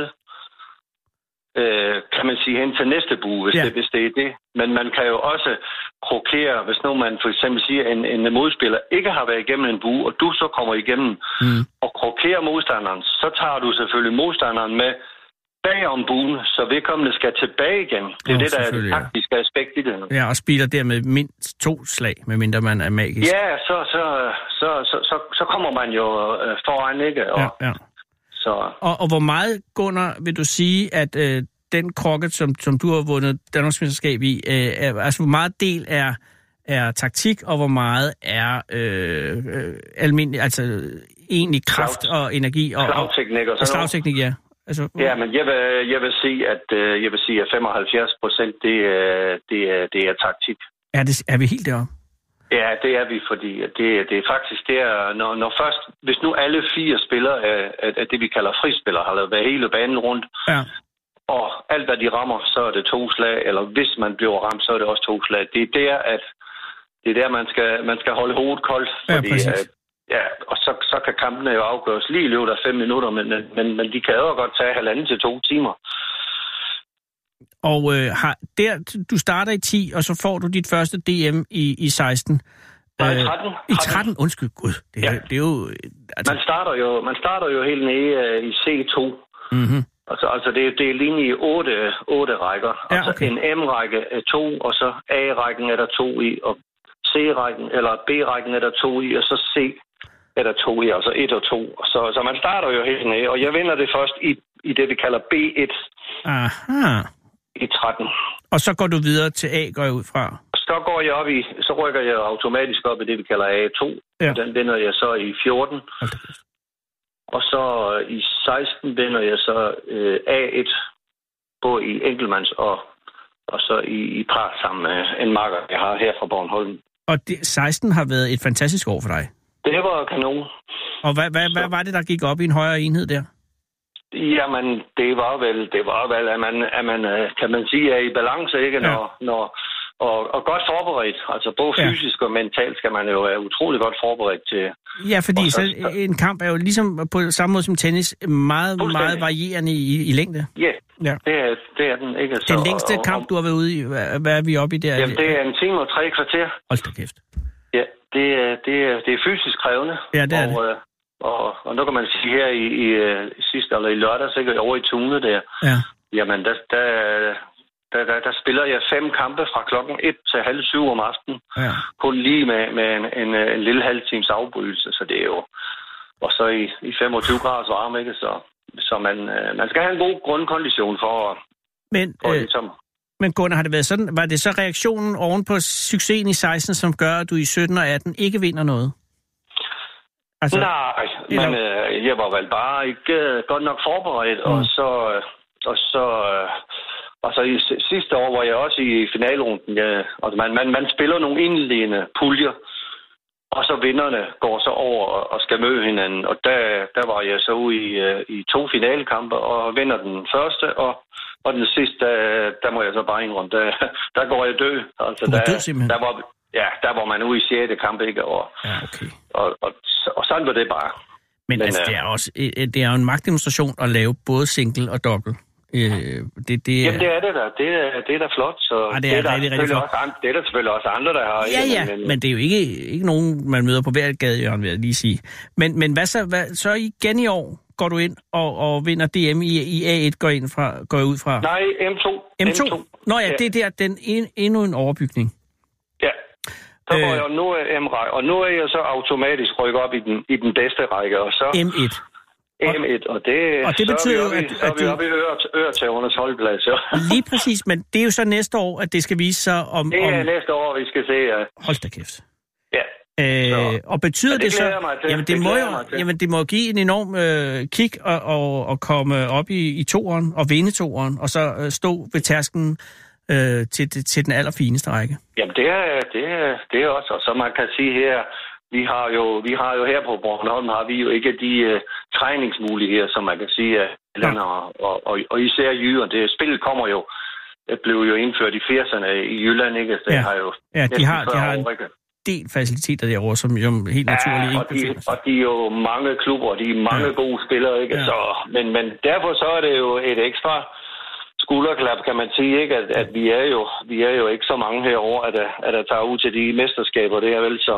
Speaker 6: øh, kan man sige, hen til næste bue, hvis,
Speaker 3: Ja.
Speaker 6: det, hvis det er det. Men man kan jo også krokere, hvis nu man for eksempel siger, at en, en modspiller ikke har været igennem en bue, og du så kommer igennem
Speaker 3: Mm.
Speaker 6: og krokerer modstanderen, så tager du selvfølgelig modstanderen med bagom buen, så vedkommende skal tilbage igen. Det er
Speaker 3: Nå,
Speaker 6: det, der er det
Speaker 3: selvfølgelig, ja.
Speaker 6: aspekt i det.
Speaker 3: Ja, og spiller dermed mindst to slag, medmindre man er magisk.
Speaker 6: Ja, så, så, så, så, så, så kommer man jo øh, foran, ikke? Og,
Speaker 3: ja, ja.
Speaker 6: Så,
Speaker 3: Og, og hvor meget, Gunnar, vil du sige, at øh, den krokket, som, som du har vundet Danmarksmesterskab i, øh, er, altså hvor meget del er, er taktik, og hvor meget er øh, øh, almindelig, altså egentlig kraft
Speaker 6: Slag-
Speaker 3: og energi og, og,
Speaker 6: slagteknik og
Speaker 3: og
Speaker 6: sådan noget.
Speaker 3: slagteknik, ja. Altså,
Speaker 6: Ja, men jeg vil, jeg vil sige, at øh, jeg vil sige, at 75 procent, det, er- det, er, det er taktik.
Speaker 3: er, det, er vi helt deroppe?
Speaker 6: Ja, det er vi, fordi det, det er faktisk det er, når, når først, hvis nu alle fire spillere af, af, af det, vi kalder frispillere, har lavet hele banen rundt,
Speaker 3: Ja.
Speaker 6: og alt, hvad de rammer, så er det to slag, eller hvis man bliver ramt, så er det også to slag. Det er der, at det er der, man skal, man skal holde hovedet koldt,
Speaker 3: Ja,
Speaker 6: fordi at, ja, og så, så kan kampene jo afgøres lige i løbet af fem minutter, men, men- men, men de kan jo godt tage halvanden til to timer.
Speaker 3: Og øh, har, der, du starter i 10, og så får du dit første DM i, i 16.
Speaker 6: Nej,
Speaker 3: Øh,
Speaker 6: 13.
Speaker 3: I 13, undskyld, gud. Det, er,
Speaker 6: Ja.
Speaker 3: det er jo... øh, Altså,
Speaker 6: Man starter jo, man starter jo helt nede øh, i C2.
Speaker 3: mm-hmm.
Speaker 6: Altså, altså det, det er lige i otte, otte rækker.
Speaker 3: Ja,
Speaker 6: altså
Speaker 3: okay.
Speaker 6: en M-række er to, og så A-rækken er der to i, og C-rækken, eller B-rækken er der to i, og så C er der to i, altså et og to. Så, så man starter jo helt nede, og jeg vinder det først i, i det, vi kalder B1
Speaker 3: Aha.
Speaker 6: I 13.
Speaker 3: Og så går du videre til A, går jeg ud fra.
Speaker 6: Så går jeg op i, så rykker jeg automatisk op i det, vi kalder A2.
Speaker 3: Ja.
Speaker 6: Den vinder jeg så i 14.
Speaker 3: Hold da kæft.
Speaker 6: Og så i 16 vinder jeg så øh, A1, både i enkeltmands og, og så i, i par sammen med en makker, jeg har her fra Bornholm.
Speaker 3: Og det, 16 har været et fantastisk år for dig.
Speaker 6: Det var kanon.
Speaker 3: Og hvad, hvad, hvad var det, der gik op i en højere enhed der?
Speaker 6: Jamen, det var vel, det var vel, at man, at man øh, kan man sige, er i balance, ikke?
Speaker 3: Ja.
Speaker 6: Når, når, og, og godt forberedt. Altså både
Speaker 3: Ja.
Speaker 6: fysisk og mentalt skal man jo være utrolig godt forberedt til.
Speaker 3: Ja, fordi så,
Speaker 6: så-
Speaker 3: en kamp er jo ligesom på samme måde som tennis meget, meget varierende i, i længde.
Speaker 6: Ja,
Speaker 3: Ja.
Speaker 6: det, er, det er den, ikke?
Speaker 3: Den længste
Speaker 6: og,
Speaker 3: kamp, du har været ude i, hvad, hvad er vi oppe i der?
Speaker 6: Jamen, det er en time og tre kvarter.
Speaker 3: Hold da kæft.
Speaker 6: Ja, det er, det er, det er fysisk krævende.
Speaker 3: Ja, det er
Speaker 6: og, øh, og, og nu kan man sige her i, i, øh, i sidste eller i lørdag, så over i Tune der,
Speaker 3: Ja.
Speaker 6: jamen der, der, der, der, der spiller jeg fem kampe fra klokken 1 til halv syv om aftenen.
Speaker 3: ja.
Speaker 6: Kun lige med, med en, en, en lille halv times afbrydelse, så det er jo... Og så i, i 25 graders varme, ikke? Så, så man, øh, man skal have en god grundkondition for, at-
Speaker 3: Men,
Speaker 6: for
Speaker 3: øh,
Speaker 6: ligesom...
Speaker 3: men Gunnar, har det været sådan, var det så reaktionen oven på succesen i 16, som gør, at du i 17 og 18 ikke vinder noget? Altså,
Speaker 6: Nej,
Speaker 3: eller-
Speaker 6: men øh, jeg var vel bare ikke øh, godt nok forberedt, mm. og så... Øh, og så øh, og så i si- sidste år var jeg også i finalrunden. Ja, og man, man, man spiller nogle indledende puljer, og så vinderne går så over og, skal møde hinanden. Og der, der var jeg så ude i, øh, i to finalekampe og vinder den første, og, og den sidste, der, der må jeg så bare indrømme, der, der går jeg død. Altså,
Speaker 3: Du går
Speaker 6: der,
Speaker 3: død simpelthen?
Speaker 6: Der var, ja, der var man ude i 6. kamp, ikke? Og,
Speaker 3: ja, okay.
Speaker 6: og, og, og sådan var det bare.
Speaker 3: Men,
Speaker 6: Men,
Speaker 3: altså,
Speaker 6: øh,
Speaker 3: det er, også, øh, det er jo en magtdemonstration at lave både single og dobbelt. Øh, det, det,
Speaker 6: Jamen, det er det da. Det er, det er da flot. Så
Speaker 3: Ah, det er
Speaker 6: der
Speaker 3: rigtig, rigtig
Speaker 6: selvfølgelig
Speaker 3: flot.
Speaker 6: Også andre, det er der selvfølgelig også andre, der har.
Speaker 3: Ja, ja, men, men det er jo ikke, ikke nogen, man møder på hver gadehjørne, vil jeg lige sige. Men, men hvad så, hvad, så igen i år går du ind og, og vinder DM i, i A1, går, ind fra, går ud fra?
Speaker 6: Nej, M2.
Speaker 3: M2? Nå ja,
Speaker 6: Ja.
Speaker 3: det er der, den en, endnu en overbygning.
Speaker 6: Så
Speaker 3: Øh.
Speaker 6: går jeg, nu er m og nu er jeg så automatisk rykket op i den, i den bedste række, og så
Speaker 3: M1.
Speaker 6: M1, og det,
Speaker 3: og det betyder
Speaker 6: er vi
Speaker 3: jo, at-
Speaker 6: så er
Speaker 3: at
Speaker 6: vi oppe i øre, øretævernes holdplads. Ja.
Speaker 3: Lige præcis, men det er jo så næste år, at det skal vise sig om...
Speaker 6: Det er
Speaker 3: om
Speaker 6: næste år, vi skal se. Ja.
Speaker 3: hold da kæft.
Speaker 6: ja.
Speaker 3: Øh,
Speaker 6: Så-
Speaker 3: og betyder
Speaker 6: Ja, det
Speaker 3: det, så...
Speaker 6: til.
Speaker 3: Jamen, det,
Speaker 6: Det
Speaker 3: må jo, jamen, det må give en enorm øh, kick og, og, og komme op i, i toeren og vinde toeren, og så øh, stå ved tærsken øh, til, til, den allerfineste række.
Speaker 6: Jamen, det er, det, er, det er også. Og så man kan sige her, vi har jo, vi har jo her på Bornholm, har vi jo ikke de uh, træningsmuligheder, som man kan sige, at Jylland og, og, og, og især Jylland. Det spillet kommer jo, det blev jo indført i 80'erne i Jylland, ikke? Det
Speaker 3: Ja.
Speaker 6: har jo
Speaker 3: Ja, de har, de
Speaker 6: 40
Speaker 3: har en del faciliteter derovre, som jo helt naturligt
Speaker 6: Ja,
Speaker 3: ikke
Speaker 6: og de, og de er jo mange klubber, og de er mange
Speaker 3: Ja.
Speaker 6: ja. gode spillere, ikke?
Speaker 3: Ja.
Speaker 6: Ja. Så, men, men derfor så er det jo et ekstra skulderklap, kan man sige, ikke? At, at vi, er jo, vi er jo ikke så mange herover, at, at der tager ud til de mesterskaber, det er vel så...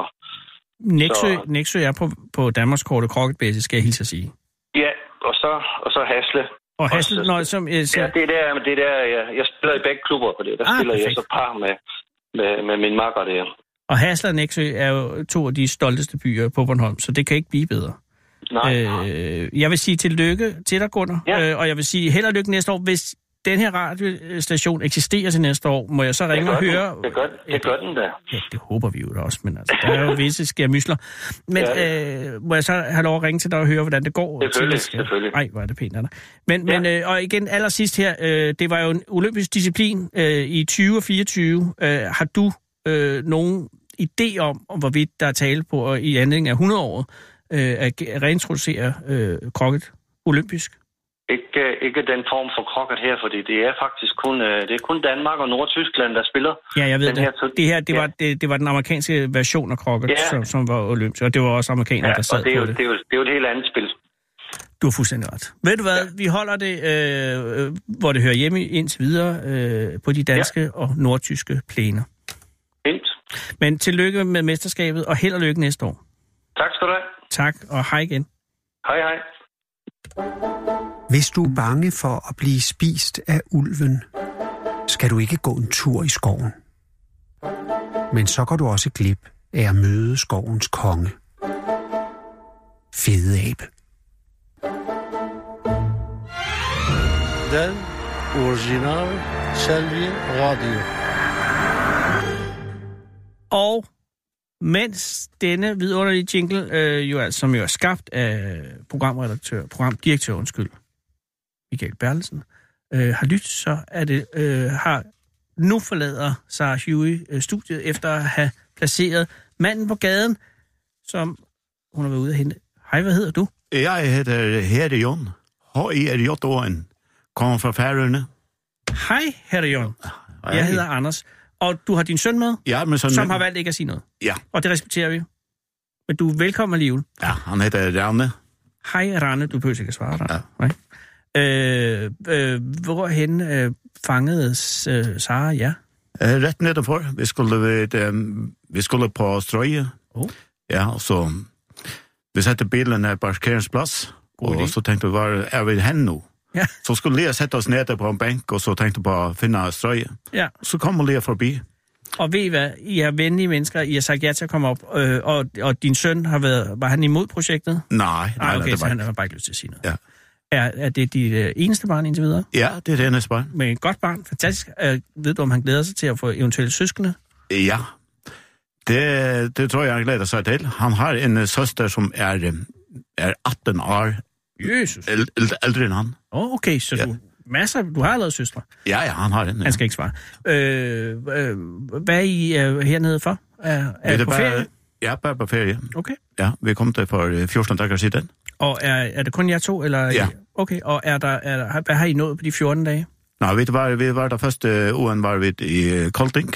Speaker 3: Nexø,
Speaker 6: så-
Speaker 3: Nexø er på, på Danmarks korte crocketbase, skal jeg hilse at sige.
Speaker 6: Ja, og så, og så Hasle.
Speaker 3: Og
Speaker 6: så-
Speaker 3: når, som, øh, så,
Speaker 6: Ja, det er der, det er der jeg, jeg spiller i begge klubber på det. Der
Speaker 3: ah,
Speaker 6: spiller
Speaker 3: perfekt.
Speaker 6: jeg så par med, med, med min makker der.
Speaker 3: og Hasle og Nexø er jo to af de stolteste byer på Bornholm, så det kan ikke blive bedre.
Speaker 6: Nej,
Speaker 3: Øh, jeg vil sige tillykke til dig, Gunnar,
Speaker 6: Ja.
Speaker 3: øh, og jeg vil sige held og lykke næste år. Hvis den her radiostation eksisterer til næste år, må jeg så ringe og høre...
Speaker 6: den. det, gør, det gør den da.
Speaker 3: Ja, det håber vi jo da også, men altså, der er jo visse skærmysler. Men øh, må jeg så have lov at ringe til dig og høre, hvordan det går?
Speaker 6: Selvfølgelig,
Speaker 3: Til-
Speaker 6: selvfølgelig.
Speaker 3: Ej, hvor er det pænt dig. Men,
Speaker 6: Ja.
Speaker 3: men øh, og igen, allersidst her, øh, det var jo en olympisk disciplin øh, i 2024. Øh, har du øh, nogen idé om, om, hvorvidt der er tale på i anledning af 100-året øh, at ge- at reintroducere øh, krokket olympisk?
Speaker 6: Ikke, ikke den form for krokket her, fordi det er faktisk kun, øh, det er kun Danmark og Nordtyskland, der spiller.
Speaker 3: Ja, jeg ved
Speaker 6: Den her
Speaker 3: det.
Speaker 6: to-
Speaker 3: Det her, det,
Speaker 6: Ja.
Speaker 3: var, det, det var den amerikanske version af krokket,
Speaker 6: Ja.
Speaker 3: som, som var olympisk, og det var også amerikanere,
Speaker 6: Ja,
Speaker 3: der sad
Speaker 6: og det er, jo,
Speaker 3: det.
Speaker 6: det, er jo, det er jo et helt andet spil.
Speaker 3: Du har fuldstændig ret. Ved du hvad, ja. vi holder det, øh, øh, hvor det hører hjemme indtil videre, øh, på de danske ja. og nordtyske plæner.
Speaker 6: Fint.
Speaker 3: Men tillykke med mesterskabet, og held og lykke næste år.
Speaker 6: Tak skal du have.
Speaker 3: Tak, og hej igen.
Speaker 6: Hej, hej.
Speaker 1: Hvis du er bange for at blive spist af ulven, skal du ikke gå en tur i skoven. Men så går du også glip af at møde skovens konge. Fede abe.
Speaker 7: Den original Selvi Radio.
Speaker 3: Og mens denne vidunderlige jingle, øh, jo, altså, som jo er skabt af programredaktør, programdirektør, undskyld, Michael Bertelsen, øh, har lyttet, så er det, øh, har nu forlader Sarah Huey øh, studiet, efter at have placeret manden på gaden, som hun har været ude at hente. Hej, hvad hedder du?
Speaker 8: Jeg hedder Herde Jon. H-I-R-J-O-N. Kommer fra Færøerne.
Speaker 3: Hej, herre Jørgen. Jeg hedder Anders. Og du har din søn med,
Speaker 8: Ja, men sådan...
Speaker 3: som har valgt ikke at sige noget.
Speaker 8: Ja,
Speaker 3: Og det respekterer vi. Men du er velkommen alligevel.
Speaker 8: ja, han hedder Rane.
Speaker 3: Hej, Rane. Du behøver ikke at svare dig. Ja. Øh, øh, hvorhen øh, fangede øh, Sara ja?
Speaker 8: Eh, Rätt nedanför. Vi skulle vid um, vi skulle på Strøye.
Speaker 3: Oh.
Speaker 8: Ja, og så vi satte bilen her på parkeringsplass,
Speaker 3: God idé.
Speaker 8: og så tenkte vi, var er vi hen nå?
Speaker 3: Ja.
Speaker 8: Så skulle Lea sette oss nede på en bænk, og så tenkte vi på å finne Strøye.
Speaker 3: Ja.
Speaker 8: Så kom Lea forbi.
Speaker 3: Og ved I hvad? I er venlige mennesker. I har sagt ja til at komme op. Øh, og, og din søn har været... Var han imod projektet?
Speaker 8: Nej, nej,
Speaker 3: Nej, okay,
Speaker 8: nej, det
Speaker 3: så
Speaker 8: var
Speaker 3: han
Speaker 8: ikke.
Speaker 3: har bare ikke lyst til at sige noget.
Speaker 8: Ja.
Speaker 3: Er, er det dit øh, eneste barn indtil videre?
Speaker 8: Ja, det er det eneste barn.
Speaker 3: Med et godt barn? Fantastisk. Øh, ved du, om han glæder sig til at få eventuelle søskende?
Speaker 8: Ja, det, det tror jeg han gleder seg til. Han har en eh, søster som er, er 18 år
Speaker 3: Jesus.
Speaker 8: eldre enn han.
Speaker 3: Oh, okay, så
Speaker 8: Ja.
Speaker 3: du... Masser, du har allerede søstre.
Speaker 8: Ja, ja, han har en. Ja.
Speaker 3: Han skal ikke svare. Øh, øh, hvad er I øh, hernede for? Er, er
Speaker 8: det
Speaker 3: I på ferie?
Speaker 8: Ja, bare på ferie.
Speaker 3: Okay.
Speaker 8: Ja, vi kom der for eh, 14 dager siden.
Speaker 3: Og er, er det kun jer to? Eller
Speaker 8: Ja.
Speaker 3: Okay, og er der, er der, hvad har I nået på de 14 dage?
Speaker 8: Nå, vi var, vi var der første ugen var vi i Kolding.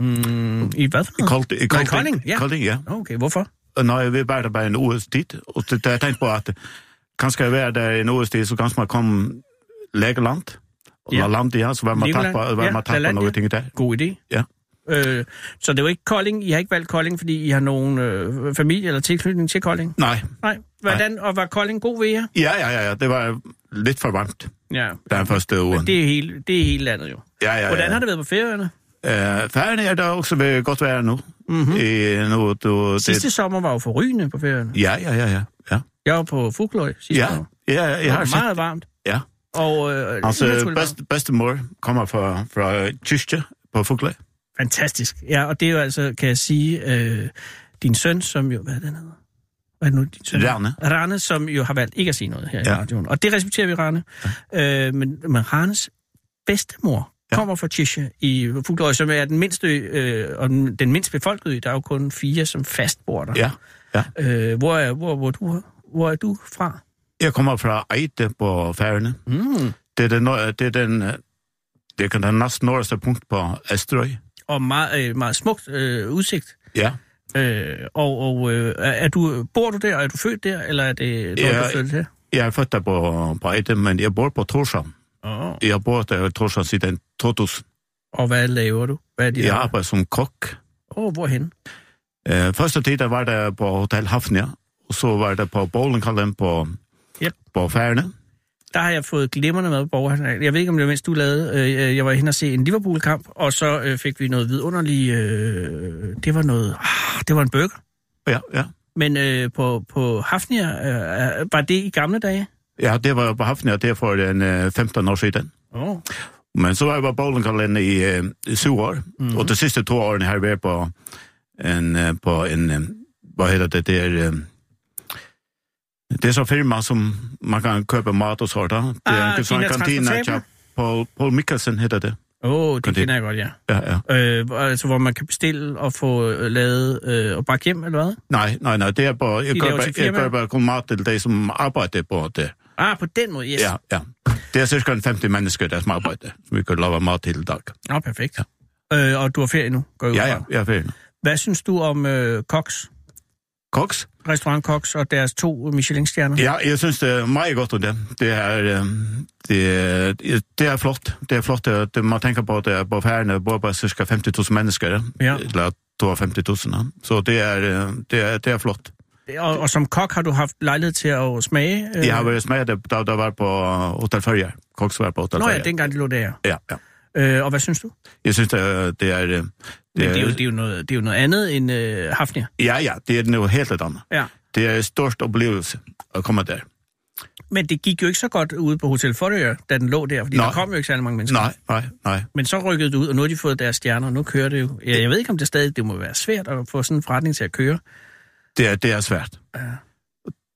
Speaker 3: Mm, I hvad for
Speaker 8: I
Speaker 3: noget?
Speaker 8: Kold, i Kolding,
Speaker 3: Kolding, ja.
Speaker 8: Kolding, ja.
Speaker 3: Okay, hvorfor?
Speaker 8: Nå, vi var der bare en uges tid, og det, jeg tenkte på at kanskje jeg være der en uges tid, så kanskje man kom Legeland, og
Speaker 3: Ja.
Speaker 8: land ja, så var man
Speaker 3: Legoland,
Speaker 8: tappa, var
Speaker 3: ja,
Speaker 8: man tappa
Speaker 3: Lalandia.
Speaker 8: nogle ting der.
Speaker 3: God idé.
Speaker 8: Ja.
Speaker 3: Øh, så det er jo ikke Kolding. I har ikke valgt Kolding, fordi I har nogen øh, familie eller tilknytning til Kolding?
Speaker 8: Nej,
Speaker 3: Nej. Hvordan, og var Kolding god ved jer?
Speaker 8: ja, ja, ja, ja, det var lidt for varmt,
Speaker 3: Ja.
Speaker 8: den første ugen.
Speaker 3: Men det er, hele, det er hele landet jo.
Speaker 8: ja, ja, ja.
Speaker 3: Hvordan har det været på ferierne?
Speaker 8: Uh, Færgen er der også ved godt være nu.
Speaker 3: Mm-hmm.
Speaker 8: I, nu du,
Speaker 3: Sidste sommer var jo forrygende på ferierne.
Speaker 8: Ja, ja, ja, ja. Ja,
Speaker 3: Jeg var på Fugløj sidste
Speaker 8: ja,
Speaker 3: år.
Speaker 8: ja jeg
Speaker 3: Det
Speaker 8: har
Speaker 3: var
Speaker 8: set.
Speaker 3: meget varmt.
Speaker 8: Ja.
Speaker 3: Og øh,
Speaker 8: Altså, best, bedstemor kommer fra, fra Tyskje på Fugle.
Speaker 3: Fantastisk. Ja, og det er jo altså, kan jeg sige, øh, din søn, som jo... Hvad er den hedder? Hvad nu?
Speaker 8: Rane.
Speaker 3: Rane, som jo har valgt ikke at sige noget her ja. i radioen. Og det respekterer vi, Rane. Ja. Øh, men, men Ranes bedstemor ja. Kommer fra Tische i Fugløj, som er den mindste, øh, og den, den mindst befolkede. Der er jo kun fire, som fast bor der.
Speaker 8: Ja, ja.
Speaker 3: Øh, hvor, er, hvor, hvor, du, hvor er du fra?
Speaker 8: Jeg kommer fra Eide på Færøerne.
Speaker 3: Mm.
Speaker 8: Det er den, det er den, øh, det er den næsten nordeste punkt på Estrøy.
Speaker 3: Og meget, øh, meget smukt øh, udsigt.
Speaker 8: Ja.
Speaker 3: Øh, og og øh, er du, bor du der? Er du født der? Eller er det noget,
Speaker 8: Ja,
Speaker 3: du flyttet til?
Speaker 8: Jeg er født der på, på men jeg bor på Torshavn.
Speaker 3: Oh.
Speaker 8: Jeg bor der i Torshavn siden 2000.
Speaker 3: Og hvad laver du? Hvad er dit
Speaker 8: Jeg
Speaker 3: arbejde?
Speaker 8: arbejder som kok.
Speaker 3: Åh, oh, hvorhen?
Speaker 8: Uh, første tid der var der på Hotel Hafnia, og så var der på bowlinghallen på,
Speaker 3: Yep.
Speaker 8: på Færøerne.
Speaker 3: Der har jeg fået glimrende med på. Jeg ved ikke, om det var, mens du lavede. Øh, jeg var hen og se en Liverpool-kamp, og så øh, fik vi noget vidunderligt... Øh, det var noget... Ah, det var en burger.
Speaker 8: Ja, ja.
Speaker 3: Men øh, på, på Hafnia, øh, var det i gamle dage?
Speaker 8: Ja, det var på Hafnia, det er for en, uh, 15 år siden.
Speaker 3: Oh.
Speaker 8: Men så var jeg på bowlinghallen i, uh, i syv år,
Speaker 3: Mhm.
Speaker 8: mm-hmm. og de sidste to årene har jeg været på en, på en hvad hedder det, det er... Det er så firma som man kan købe mat og sånt. Det er
Speaker 3: Ah,
Speaker 8: en
Speaker 3: Dina
Speaker 8: kantina, ja, Paul, Paul Mikkelsen hedder det.
Speaker 3: Åh, oh, det
Speaker 8: Kantin.
Speaker 3: kender jeg godt, ja.
Speaker 8: Ja, ja.
Speaker 3: Øh, altså, hvor man kan bestille og få øh, lavet øh, og bakke hjem, eller hvad?
Speaker 8: Nej, nej, nej, det er bare, jeg køber, jeg køber mat til de som arbejder på det.
Speaker 3: Ah, på den måde, yes.
Speaker 8: Ja, ja. Det er cirka 50 mennesker, der som arbejder, som vi kan lave mat til i dag.
Speaker 3: Nå, perfekt. Ja. Øh, og du har ferie nu, går jeg ud
Speaker 8: Ja, ja, jeg er færdig.
Speaker 3: Hvad synes du om øh, Cox,
Speaker 8: Koks?
Speaker 3: restaurant Cox og deres to Michelin-stjerner?
Speaker 8: Ja, jeg synes det er meget godt det. Det er, det er, det er flott. Det er flott. Det, det, man tænker på, det er på færgerne, bor bare cirka 50.000 mennesker,
Speaker 3: Ja.
Speaker 8: eller 52.000. ja. Så det er, det er, det er flott.
Speaker 3: Og, og som kok har du haft lejlighed til at smage? Øh...
Speaker 8: Jeg har været smaget, da der var på Hotel Førjer. Koks var på Hotel
Speaker 3: Nå ja, dengang de lå der.
Speaker 8: Ja, ja.
Speaker 3: Øh, og hvad synes du?
Speaker 8: Jeg synes, det er... Det er, det
Speaker 3: Men det er, jo, det, er jo noget, det er jo noget andet end øh, Hafnia.
Speaker 8: Ja, ja, det er noget helt andet.
Speaker 3: Ja.
Speaker 8: Det er en størst oplevelse at komme der.
Speaker 3: Men det gik jo ikke så godt ude på Hotel Forøer, da den lå der, fordi
Speaker 8: Nej.
Speaker 3: der kom jo ikke særlig mange mennesker.
Speaker 8: Nej, nej, nej.
Speaker 3: Men så rykkede det ud, og nu har de fået deres stjerner, og nu kører det jo. Ja, jeg ved ikke, om det stadig det må være svært at få sådan en forretning til at køre.
Speaker 8: Det er, det er svært.
Speaker 3: Ja.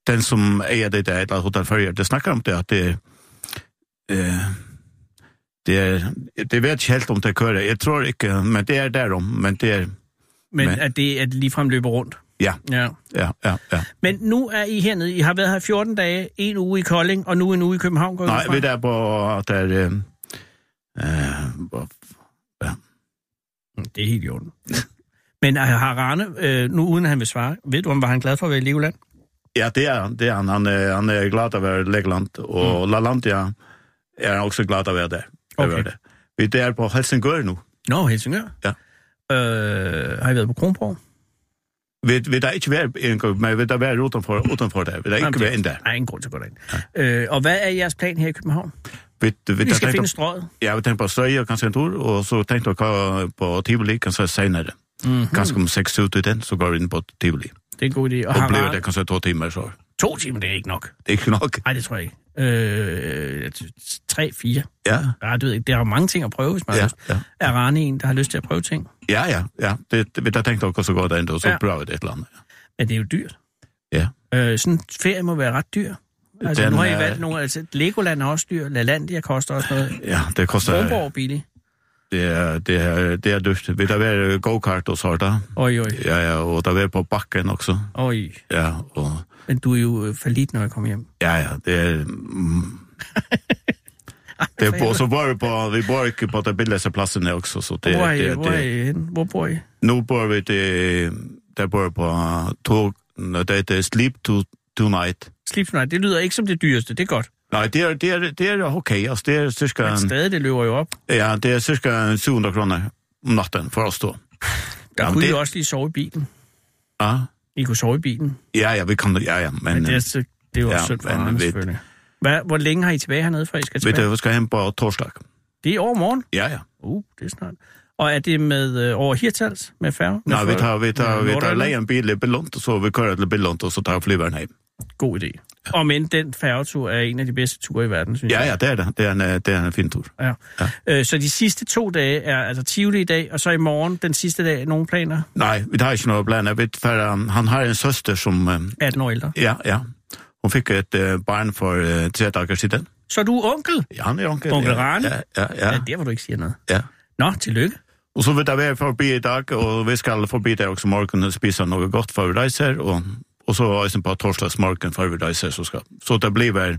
Speaker 8: Den som ejer det der, eller Hotel Førjer, det snakker om det, at det, øh, det er, det vet ikke helt om det kører. Jeg tror ikke, men det er derom, men det er,
Speaker 3: Men,
Speaker 8: Men-
Speaker 3: at det at ligefrem løber rundt.
Speaker 8: ja,
Speaker 3: Ja.
Speaker 8: ja, ja, ja.
Speaker 3: Men nu er I hernede. I har været her 14 dage, en uge i Kolding, og nu en uge i København. Går
Speaker 8: Nej, vi er der på, der, øh, øh,
Speaker 3: Mm, Det er helt i orden. Men øh, har Rane, øh, nu uden at han vil svare, ved du, om var han glad for at være i Legoland?
Speaker 8: Ja, det er. Det er han. Han er, han er glad at være Legoland, og mm. LaLandia er han også glad at være der.
Speaker 3: Okay.
Speaker 8: Vi er på Helsingør nu.
Speaker 3: Nå, Helsingør.
Speaker 8: Ja.
Speaker 3: Øh, har I været på Kronborg?
Speaker 8: Vil, vil der ikke være, en, men vil der være utenfor, utenfor der? Vil der ikke
Speaker 3: Jamen,
Speaker 8: være ind der?
Speaker 3: Er ingen grund til at gå derind. Øh, og hvad er jeres plan her i København?
Speaker 8: Vil, vil
Speaker 3: Vi
Speaker 8: der
Speaker 3: skal finde strøget.
Speaker 8: Ja, vi tænker på Støye kanskje en tur, og så tenkte jeg på Tivoli kanskje senere.
Speaker 3: Mm-hmm.
Speaker 8: Kanskje om seks ut i den, så går vi inn på Tivoli.
Speaker 3: Det er en god idé. Og,
Speaker 8: Og bliver det kanskje to timer, så
Speaker 3: To timer, det er ikke nok.
Speaker 8: det er ikke nok.
Speaker 3: Nej, det tror jeg ikke. Øh, tre, fire.
Speaker 8: Ja,
Speaker 3: Ja, du ved der er jo mange ting at prøve, hvis man
Speaker 8: ja,
Speaker 3: har lyst.
Speaker 8: ja.
Speaker 3: Er Rane en, der har lyst til at prøve ting?
Speaker 8: Ja, ja, ja. Det, det, der tenkte jeg også gå derinde, og så
Speaker 3: Ja.
Speaker 8: ja. det et eller andet.
Speaker 3: Men det er jo dyrt.
Speaker 8: Ja.
Speaker 3: Øh, sådan en ferie må være ret dyr. Altså,
Speaker 8: Den
Speaker 3: nu har I valgt nogle... Altså, Legoland er også dyr. LaLandia koster også noget.
Speaker 8: Ja, det koster...
Speaker 3: Kronborg billig.
Speaker 8: Det er, det er, det er dyrt. Vil der være go-kart og så der?
Speaker 3: Oj, oj,
Speaker 8: Ja, ja, og der er på bakken også.
Speaker 3: oj.
Speaker 8: Ja, og...
Speaker 3: Men du er jo falit, når jeg kommer hjem.
Speaker 8: Ja, ja, det er... Mm, det er på, så bor vi på, vi bor ikke på de billigste pladserne også, så det,
Speaker 3: Hvor er I,
Speaker 8: det,
Speaker 3: hvor er
Speaker 8: det,
Speaker 3: I? Hvor bor I?
Speaker 8: Nu bor vi det, der bor vi på tog, det er Sleep to, Tonight.
Speaker 3: Sleep Tonight, det lyder ikke som det dyreste. Det er godt.
Speaker 8: Nej, det er, det er, det er okay, altså det er cirka,
Speaker 3: Men stadig, det løber jo op.
Speaker 8: ja, det er cirka 700 kroner om natten for os to.
Speaker 3: Der
Speaker 8: Jamen,
Speaker 3: kunne I
Speaker 8: det-
Speaker 3: jo også lige sove i bilen.
Speaker 8: Ja,
Speaker 3: I kunne sove i bilen.
Speaker 8: ja, ja, vi kan, ja, ja, men,
Speaker 3: Men det er,
Speaker 8: øh,
Speaker 3: så, det er jo
Speaker 8: ja,
Speaker 3: også synd for
Speaker 8: men ved-
Speaker 3: selvfølgelig. Hvad, hvor længe har I tilbage hernede, fra I skal
Speaker 8: ved
Speaker 3: tilbage?
Speaker 8: du, vi skal hjem på torsdag.
Speaker 3: Det er i overmorgen.
Speaker 8: Ja, ja.
Speaker 3: Uh, det er snart. Og er det med øh, over Hirtals med færge?
Speaker 8: Nej, vi tager, vi tager, vi tager leie en bil i Billund, og så vi kører til Billund, og så tager flyveren hjem.
Speaker 3: God idé. Og men den færgetur er en af de bedste ture i verden, synes
Speaker 8: Ja,
Speaker 3: jeg.
Speaker 8: ja, det er det. Det er en, øh, det er en fin tur.
Speaker 3: Ja. Øh, så de sidste to dage er altså Tivoli i dag, og så i morgen den sidste dag. Nogle planer?
Speaker 8: Nej, vi har ikke noe planer. Vi- For, um, han har en søster som... Um,
Speaker 3: 18 år ældre.
Speaker 8: ja, ja. Hun fikk et uh, barn for uh, tre dager siden.
Speaker 3: Så er du onkel?
Speaker 8: Ja, han er onkel.
Speaker 3: Onkel
Speaker 8: ja,
Speaker 3: Rane?
Speaker 8: Ja, ja,
Speaker 3: Ja.
Speaker 8: ja.
Speaker 3: der hvor du ikke siger noget.
Speaker 8: ja.
Speaker 3: Nå, tillykke.
Speaker 8: Og så vil det være forbi i dag, og vi skal forbi der også morgen og spise noe godt før vi reiser, og, og så også på torsdags morgen før vi reiser. Så, skal, så det blir vel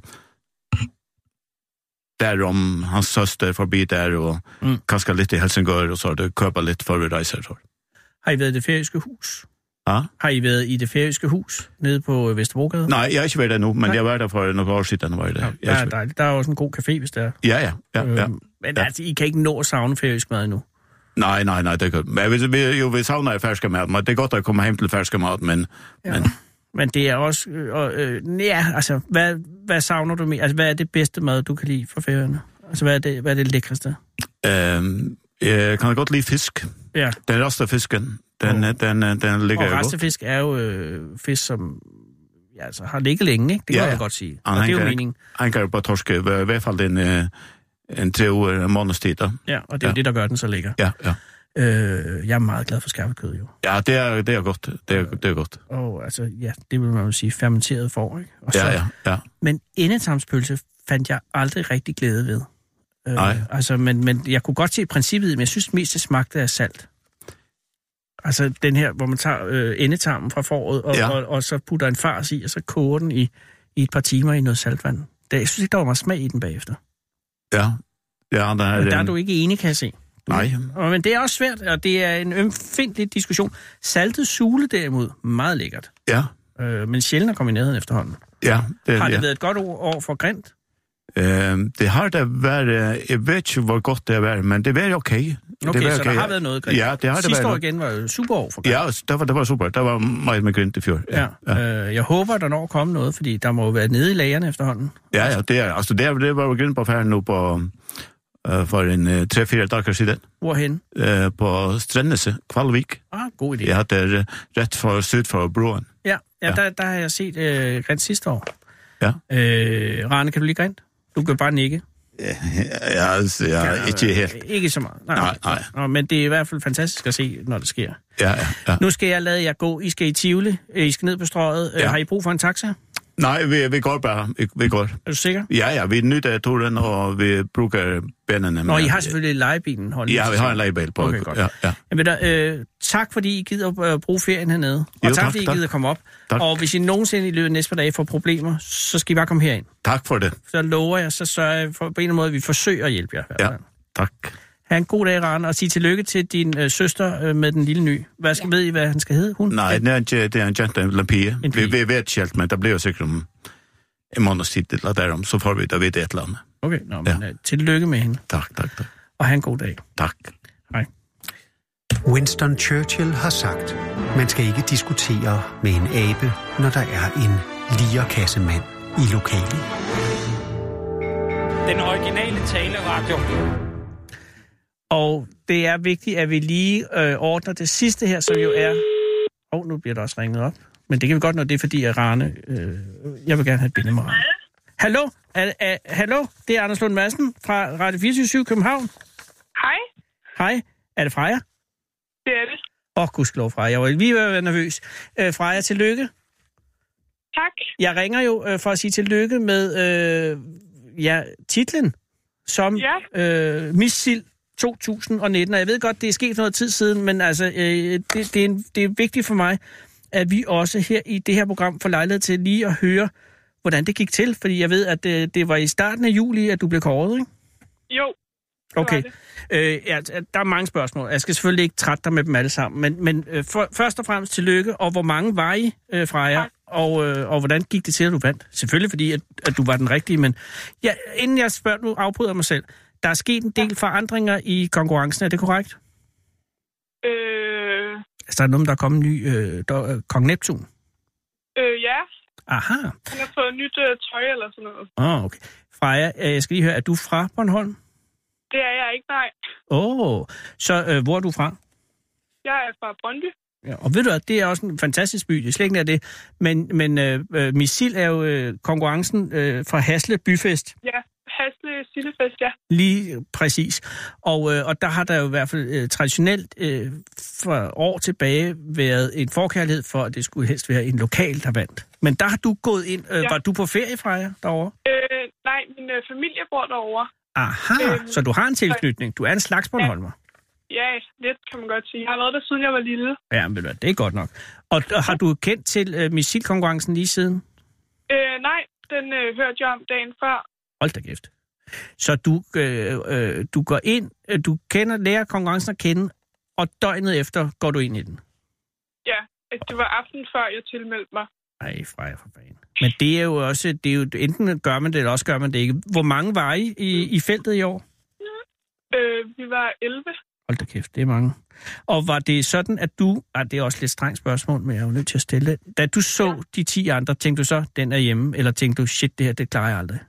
Speaker 8: der om hans søster forbi der, og
Speaker 3: Mm.
Speaker 8: kanskje litt i Helsingør, og så har det køper litt reiser. Så.
Speaker 3: Har I været i det færøske hus?
Speaker 8: Ja?
Speaker 3: Har I været i det færøske hus nede på øh, Vesterbrogade?
Speaker 8: Nei, jeg har ikke vært der nå, men
Speaker 3: Nej.
Speaker 8: jeg var der for noen år siden. Var jeg der.
Speaker 3: Ja, der, er dejligt. der er også en god café, hvis der er.
Speaker 8: ja, ja, ja, ja.
Speaker 3: Øhm, Men
Speaker 8: Ja.
Speaker 3: altså, I kan ikke nå at savne færøsk mad endnu.
Speaker 8: Nei, nei, nei, det er godt. Men vi, vi, jo, vi savner ferske mat, men det er godt å komme hjem til ferske mat, men,
Speaker 3: Ja.
Speaker 8: men
Speaker 3: Men det er også... Øh, øh, ja, altså, hvad, hvad savner du mere? Altså, hvad er det bedste mad, du kan lide fra færøerne? Altså, hvad er det, hvad er det lækreste?
Speaker 8: øhm, jeg kan godt lide fisk.
Speaker 3: Ja,
Speaker 8: Den raste fisken, den,
Speaker 3: Åh.
Speaker 8: den, den, den ligger
Speaker 3: og restefisk er jo øh, fisk, som ja, altså, har ligget længe, ikke? Det kan
Speaker 8: Ja,
Speaker 3: jeg godt sige. Og det er jo meningen.
Speaker 8: Han kan jo bare torske, i hvert fall en, øh, en tre år, en måneds tid.
Speaker 3: Ja, og det er jo
Speaker 8: Ja.
Speaker 3: det, der gør den så lækker.
Speaker 8: Ja, ja.
Speaker 3: Øh, jeg er meget glad for skarpekød, jo.
Speaker 8: Ja, det er, det er godt. Det er, det er godt.
Speaker 3: Og altså, ja, det vil man jo sige, fermenteret får, ikke? Og så,
Speaker 8: Ja, ja, ja.
Speaker 3: Men endetarmspølse fandt jeg aldrig rigtig glæde ved. Øh,
Speaker 8: Nej.
Speaker 3: Altså, men, men jeg kunne godt se princippet, men jeg synes mest, det smagte af salt. Altså den her, hvor man tager øh, endetarmen fra foråret, og, ja.
Speaker 8: Ja.
Speaker 3: og, og så putter en fars i, og så koger den i, i et par timer i noget saltvand. Det, jeg synes ikke, der var meget smag i den bagefter.
Speaker 8: Ja, ja den er,
Speaker 3: Men der er du ikke enig, kan jeg se.
Speaker 8: Nej,
Speaker 3: men det er også svært, og det er en ømfindelig diskussion. Saltet sule derimod, meget lækkert.
Speaker 8: ja,
Speaker 3: Øh, men sjældent at komme i nærheden efterhånden.
Speaker 8: ja. Det,
Speaker 3: Har det
Speaker 8: ja.
Speaker 3: været et godt år, år for grint?
Speaker 8: Ehm, det har det været, jeg ved ikke hvor godt det har været, men det var okay.
Speaker 3: Okay,
Speaker 8: det var
Speaker 3: så der har været noget grint.
Speaker 8: Ja, det har det
Speaker 3: Sidste år
Speaker 8: været.
Speaker 3: igen var jo super år for grint.
Speaker 8: Ja, det var, det var super. Det var meget med grint i fjor.
Speaker 3: Ja, ja. Øh, jeg håber, der når at komme noget, fordi der må jo være nede i lagerne efterhånden.
Speaker 8: ja, ja det, er, altså, det, er, det var jo grint på færden nu på, uh, for en uh, tre-fire dager siden.
Speaker 3: Hvorhen?
Speaker 8: Uh, på Strennese, Kvalvik.
Speaker 3: Ah, god idé.
Speaker 8: Jeg havde uh, ret for syd for broen.
Speaker 3: Ja, ja,
Speaker 8: Ja.
Speaker 3: Der, der har jeg set øh, grint sidste år.
Speaker 8: Ja.
Speaker 3: Øh, Rane, kan du lide grint? Du kan bare nikke.
Speaker 8: Ja, altså, ja, ikke helt.
Speaker 3: Ikke så meget. Nej,
Speaker 8: Nej, nej.
Speaker 3: Nå, men det er i hvert fald fantastisk at se, når det sker.
Speaker 8: Ja, ja, ja.
Speaker 3: Nu skal jeg lade jer gå. I skal i Tivoli. Øh, I skal ned på strøget. Ja.
Speaker 8: Ja.
Speaker 3: Har I brug for en taxa?
Speaker 8: Nej, vi, vi går bare. Vi, vi går.
Speaker 3: Er du sikker?
Speaker 8: Ja, ja, vi nyder turen, og vi bruger benene.
Speaker 3: Nå, I har selvfølgelig lejebilen. Hold
Speaker 8: Ja, vi har en lejebil på.
Speaker 3: Okay, godt.
Speaker 8: Ja, ja.
Speaker 3: Jamen, der, øh, tak fordi I gider at øh, bruge ferien hernede. Og
Speaker 8: Jo,
Speaker 3: tak,
Speaker 8: tak,
Speaker 3: fordi I
Speaker 8: tak.
Speaker 3: gider komme op.
Speaker 8: Tak.
Speaker 3: Og hvis I nogensinde i løbet af næste par dage får problemer, så skal I bare komme herind.
Speaker 8: Tak for det.
Speaker 3: Så lover jeg, så sørger jeg for, på en eller anden måde, at vi forsøger at hjælpe jer.
Speaker 8: Ja, tak.
Speaker 3: Ha' en god dag, Rane, og sig tillykke til din øh, søster øh, med den lille ny. Hvad skal, ved I, hvad han skal hedde? Hun?
Speaker 8: Nej, det er ikke, det er en jente, en pige.
Speaker 3: En pige.
Speaker 8: Vi, vi vet ikke helt, men det bliver sikkert om en måneds tid eller derom, så får vi da vide et eller andet.
Speaker 3: Okay, nå, men
Speaker 8: Ja.
Speaker 3: øh, tillykke med hende,
Speaker 8: Tak, tak, tak.
Speaker 3: og have en god dag.
Speaker 8: Tak.
Speaker 3: Hej.
Speaker 1: Winston Churchill har sagt, man skal ikke diskutere med en abe, når der er en lierkassemand i lokalet.
Speaker 3: Den originale taleradio. Og det er vigtigt, at vi lige øh, ordner det sidste her, som jo er... Åh, oh, nu bliver der også ringet op. Men det kan vi godt, når det er fordi, at Rane... Øh, jeg vil gerne have et billede med Rane. Hallo? Er, er, hallo? Det er Anders Lund Madsen fra Radio 24 København.
Speaker 9: Hej,
Speaker 3: Hej. Er det Freja?
Speaker 9: det er det.
Speaker 3: Åh, oh, gudskelov Freja. Jeg var lige ved at være nervøs. Øh, Freja, tillykke.
Speaker 9: Tak.
Speaker 3: Jeg ringer jo øh, for at sige tillykke med øh, ja, titlen som
Speaker 9: Ja.
Speaker 3: øh, Missil 2019. Og jeg ved godt, det er sket noget tid siden, men altså, øh, det, det, er en, det er vigtigt for mig, at vi også her i det her program får lejlighed til lige at høre, hvordan det gik til. Fordi jeg ved, at det, det var i starten af juli, at du blev kåret, ikke?
Speaker 9: Jo,
Speaker 3: Okay. Øh, ja, der er mange spørgsmål. Jeg skal selvfølgelig ikke trætte dig med dem alle sammen, men, men øh, for, først og fremmest tillykke, og hvor mange var I øh, fra jer,
Speaker 9: Tak.
Speaker 3: og, øh, og hvordan gik det til, at du vandt? Selvfølgelig fordi, at, at du var den rigtige, men ja, inden jeg spørger, nu afbryder jeg mig selv. Der er sket en del forandringer i konkurrencen, er det korrekt?
Speaker 9: øh,
Speaker 3: Altså, der er noget, der er kommet en ny øh, der, øh, Kong Neptun.
Speaker 9: øh, ja,
Speaker 3: Aha.
Speaker 9: han har fået nyt øh, tøj eller sådan noget.
Speaker 3: Åh, oh, okay. Freja, øh, jeg skal lige høre, er du fra Bornholm?
Speaker 9: Det er jeg ikke, nej.
Speaker 3: Åh, oh, så øh, hvor er du fra?
Speaker 9: Jeg er fra Brøndby.
Speaker 3: Ja, og ved du hvad, det er også en fantastisk by, det er slet ikke det. Men, men øh, øh, Missil er jo øh, konkurrencen øh, fra Hasle Byfest,
Speaker 9: Ja, Hasle Sillefest, ja.
Speaker 3: lige præcis. Og, øh, og der har der jo i hvert fald øh, traditionelt øh, for år tilbage været en forkærlighed for, at det skulle helst være en lokal, der vandt. Men der har du gået ind. Øh,
Speaker 9: Ja.
Speaker 3: Var du på ferie fra jer derovre?
Speaker 9: Øh, nej, min øh, familie bor derovre.
Speaker 3: Aha,
Speaker 9: Øhm,
Speaker 3: så du har en tilknytning. Du er en slags Bornholmer.
Speaker 9: Ja, lidt kan man godt sige. Jeg har været der, siden jeg var lille.
Speaker 3: Ja, men det er godt nok. Og og har du kendt til øh, missilkonkurrencen lige siden?
Speaker 9: Øh, nej, den øh, hørte jeg om dagen før.
Speaker 3: Hold da kæft. Så du, øh, øh, du går ind, øh, du kender, lærer konkurrencen at kende, og døgnet efter går du ind i den.
Speaker 9: Ja, det var aften før, jeg tilmeldte mig.
Speaker 3: Ej, Freja for fanden. Men det er jo også, det er jo, enten gør man det, eller også gør man det ikke. Hvor mange var I i, i feltet i år?
Speaker 9: Øh, vi var 11.
Speaker 3: Hold da kæft, det er mange. Og var det sådan, at du... Ah, det er også lidt strengt spørgsmål, men jeg er jo nødt til at stille det. Da du så ja. de 10 andre, tænkte du så, den er hjemme? Eller tænkte du, shit, det her, det klarer jeg aldrig?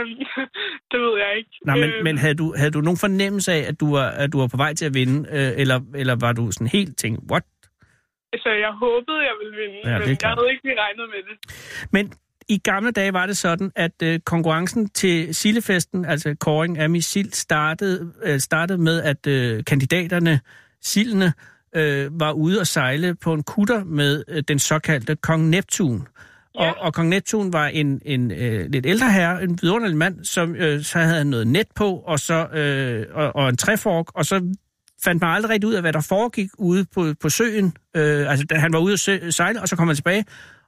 Speaker 9: Øhm, det ved jeg ikke.
Speaker 3: Nej, men,
Speaker 9: Øhm,
Speaker 3: men havde, du, havde du nogen fornemmelse af, at du var, at du var på vej til at vinde? Øh, eller, eller var du sådan helt tænkt, what?
Speaker 9: Altså, jeg håbede, jeg ville vinde,
Speaker 3: Ja,
Speaker 9: men jeg havde ikke lige regnet med det.
Speaker 3: Men i gamle dage var det sådan, at øh, konkurrencen til Sillefesten, altså kåring af missil, startede, øh, startede med, at øh, kandidaterne, sildene, øh, var ude og sejle på en kutter med øh, den såkaldte Kong Neptun.
Speaker 9: Ja.
Speaker 3: Og, og Kong Neptun var en, en øh, lidt ældre herre, en vidunderlig mand, som øh, så havde noget net på, og, så, øh, og, og en træfork, og så fandt man aldrig rigtig ud af, hvad der foregik ude på, på søen. Øh, altså, han var ude at sø- sejle, og så kom han tilbage,